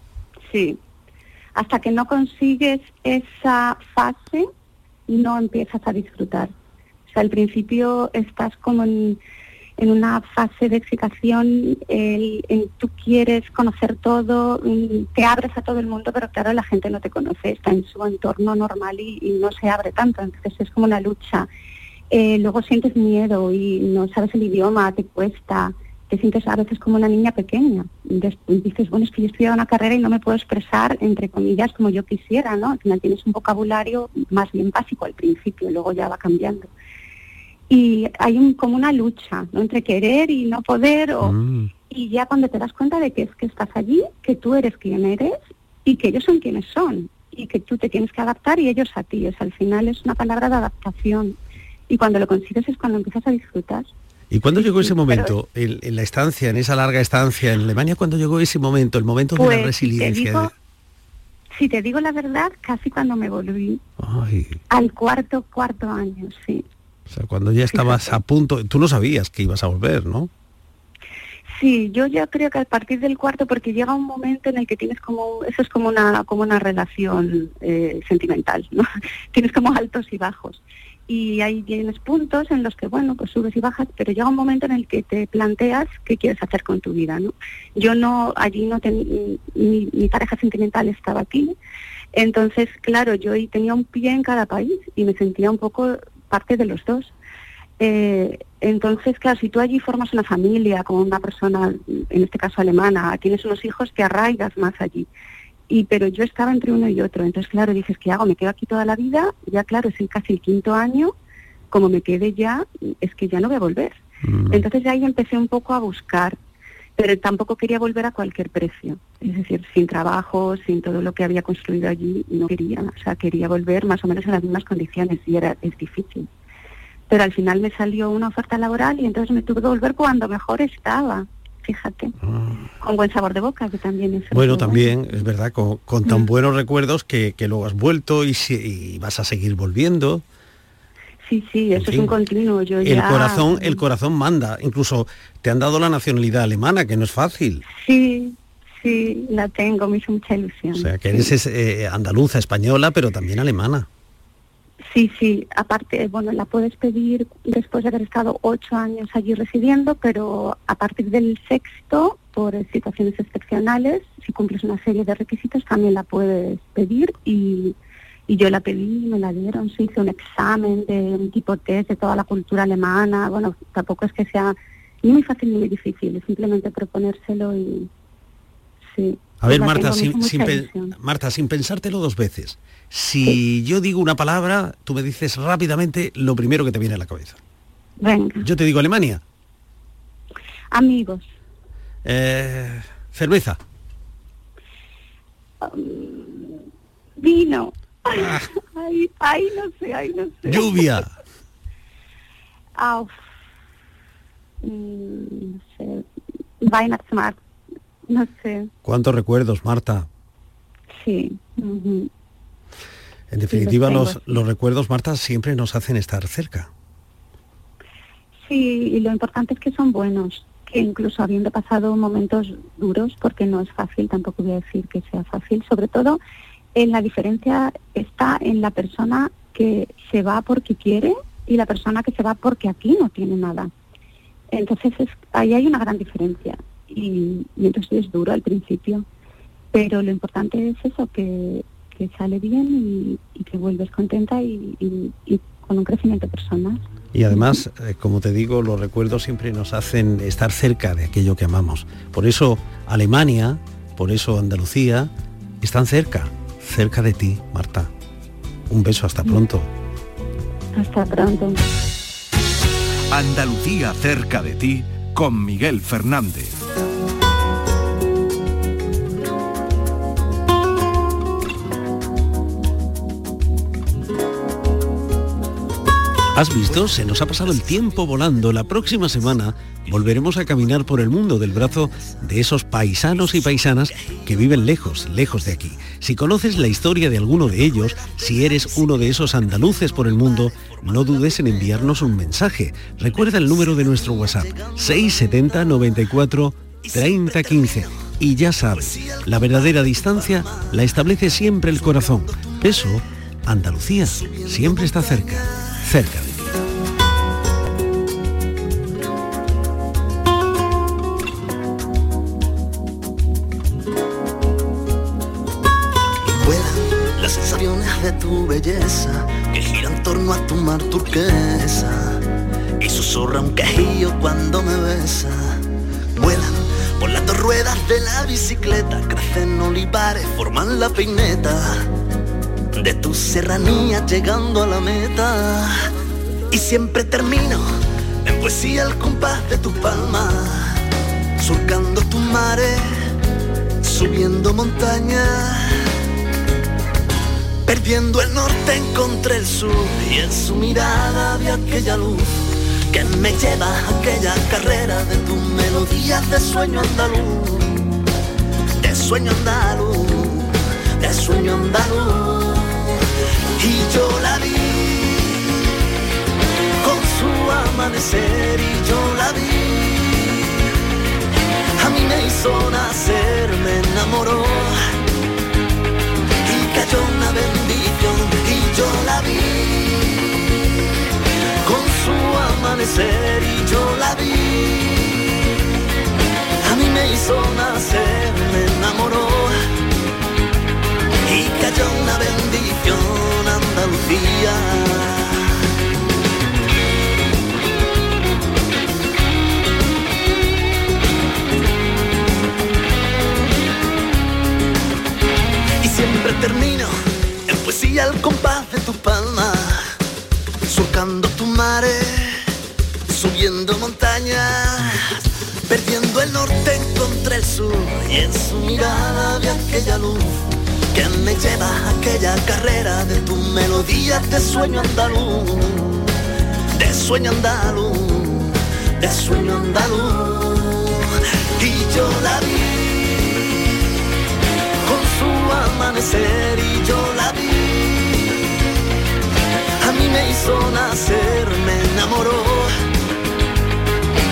sí. Hasta que no consigues esa fase, no empiezas a disfrutar. O sea, al principio estás como en, en una fase de excitación, el- tú quieres conocer todo, mm, te abres a todo el mundo, pero claro, la gente no te conoce, está en su entorno normal y, y no se abre tanto, entonces es como una lucha. Eh, luego sientes miedo y no sabes el idioma, te cuesta, te sientes a veces como una niña pequeña. Después dices, bueno, es que yo he estudiado una carrera y no me puedo expresar, entre comillas, como yo quisiera, ¿no? Al final tienes un vocabulario más bien básico al principio, luego ya va cambiando. Y hay un, como una lucha, ¿no? Entre querer y no poder, o, Mm. y ya cuando te das cuenta de que es que estás allí, que tú eres quien eres y que ellos son quienes son y que tú te tienes que adaptar y ellos a ti. Es, al final es una palabra de adaptación y cuando lo consigues es cuando empiezas a disfrutar. ¿Y cuándo llegó ese momento, en, en la estancia, en esa larga estancia en Alemania, cuándo llegó ese momento, el momento de Pues, la si te resiliencia? digo- Si te digo la verdad, casi cuando me volví Ay, al cuarto, cuarto año, sí. o sea, cuando ya estabas a punto, tú no sabías que ibas a volver, ¿no? Sí, yo ya creo que a partir del cuarto, porque llega un momento en el que tienes como, eso es como una, como una relación eh, sentimental, ¿no? tienes como altos y bajos. Y ahí tienes puntos en los que, bueno, pues subes y bajas, pero llega un momento en el que te planteas qué quieres hacer con tu vida, ¿no? Yo no, allí no tenía, mi, mi pareja sentimental estaba aquí, entonces, claro, yo tenía un pie en cada país y me sentía un poco parte de los dos. Eh, entonces, claro, si tú allí formas una familia con una persona, en este caso alemana, tienes unos hijos, te arraigas más allí. Y pero yo estaba entre uno y otro, entonces claro, dices, ¿qué hago? ¿Me quedo aquí toda la vida? Ya claro, es el casi el quinto año, como me quede ya, es que ya no voy a volver. Entonces de ahí empecé un poco a buscar, pero tampoco quería volver a cualquier precio. Es decir, sin trabajo, sin todo lo que había construido allí, no quería. O sea, quería volver más o menos en las mismas condiciones y era es difícil. Pero al final me salió una oferta laboral y entonces me tuve que volver cuando mejor estaba. Fíjate, con buen sabor de boca, que también es Bueno, también, es verdad, con, con tan buenos recuerdos que, que luego has vuelto y, si- y vas a seguir volviendo. Sí, sí, eso es fin, un continuo. Yo El ya- corazón, el corazón manda. Incluso te han dado la nacionalidad alemana, que no es fácil. Sí, sí, la tengo, me hizo mucha ilusión. O sea, que eres eh, andaluza, española, pero también alemana. Sí, sí, aparte, bueno, la puedes pedir después de haber estado ocho años allí residiendo, pero a partir del sexto, por situaciones excepcionales, si cumples una serie de requisitos, también la puedes pedir y, yo la pedí me la dieron. Se hizo un examen de un tipo test de toda la cultura alemana. Bueno, tampoco es que sea ni muy fácil ni muy difícil, es simplemente proponérselo y sí. A ver, Marta, sin. Marta, sin pensártelo dos veces. Si yo digo una palabra, tú me dices rápidamente lo primero que te viene a la cabeza. Venga, Yo te digo Alemania, amigos. eh, cerveza, Vino. Ay, ay, no sé, ay, no sé. lluvia, Ah, uf. Mm, no sé. Weihnachtsmarkt. No sé, ¿cuántos recuerdos, Marta? sí. En definitiva, los, sí. los recuerdos, Marta, siempre nos hacen estar cerca. Sí, y lo importante es que son buenos, que incluso habiendo pasado momentos duros, porque no es fácil, tampoco voy a decir que sea fácil, sobre todo en la diferencia está en la persona que se va porque quiere y la persona que se va porque aquí no tiene nada. Entonces es- ahí hay una gran diferencia y, y entonces es duro al principio, pero lo importante es eso, que, que sale bien y, y que vuelves contenta y, y- y con un crecimiento personal. Y además, eh, como te digo, los recuerdos siempre nos hacen estar cerca de aquello que amamos. Por eso Alemania, por eso Andalucía, están cerca, cerca de ti, Marta. Un beso, hasta pronto. Hasta pronto. Andalucía cerca de ti con Miguel Fernández. ¿Has visto? Se nos ha pasado el tiempo volando. La próxima semana volveremos a caminar por el mundo del brazo de esos paisanos y paisanas que viven lejos, lejos de aquí. Si conoces la historia de alguno de ellos, si eres uno de esos andaluces por el mundo, no dudes en enviarnos un mensaje. Recuerda el número de nuestro WhatsApp, 670 94 30 15. Y ya sabes, la verdadera distancia la establece siempre el corazón. Eso, Andalucía, siempre está cerca, cerca de ti. Vuelan las sensaciones de tu belleza que gira en torno a tu mar turquesa y susurra un quejillo cuando me besa. Vuelan por las dos ruedas de la bicicleta, crecen olivares, forman la peineta de tu serranía llegando a la meta. Y siempre termino en poesía al compás de tu palma, surcando tus mares, subiendo montañas. Perdiendo el norte encontré el sur y en su mirada vi aquella luz que me lleva a aquella carrera de tus melodías de sueño andaluz, de sueño andaluz, de sueño andaluz. Y yo la vi. Con su amanecer y yo la vi. A mí me hizo nacer, me enamoró. Y cayó una bendición y yo la vi y siempre termino en poesía al compás de tu palma, surcando tu mares, subiendo montañas, perdiendo el norte encontré el sur y en su mirada vi aquella luz que me lleva a aquella carrera de tu melodía de sueño andaluz, de sueño andaluz, de sueño andaluz y yo la vi con su amanecer y yo la vi. A mí me hizo nacer, me enamoró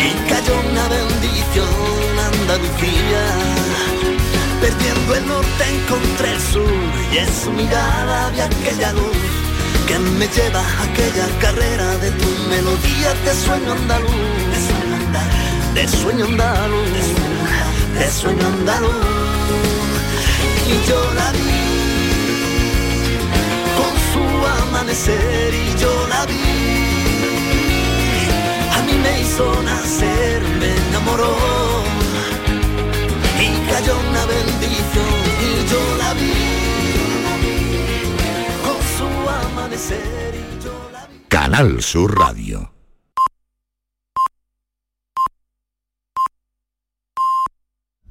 y cayó una bendición Andalucía. Perdiendo el norte encontré el sur. Y en su mirada vi aquella luz que me lleva a aquella carrera de tu melodía de sueño andaluz, de sueño andaluz, de sueño andaluz. Y yo la vi con amanecer y yo la vi. A mí me hizo nacer, me enamoró cayó una bendición y yo la vi con su amanecer y yo la vi. Canal Sur Radio.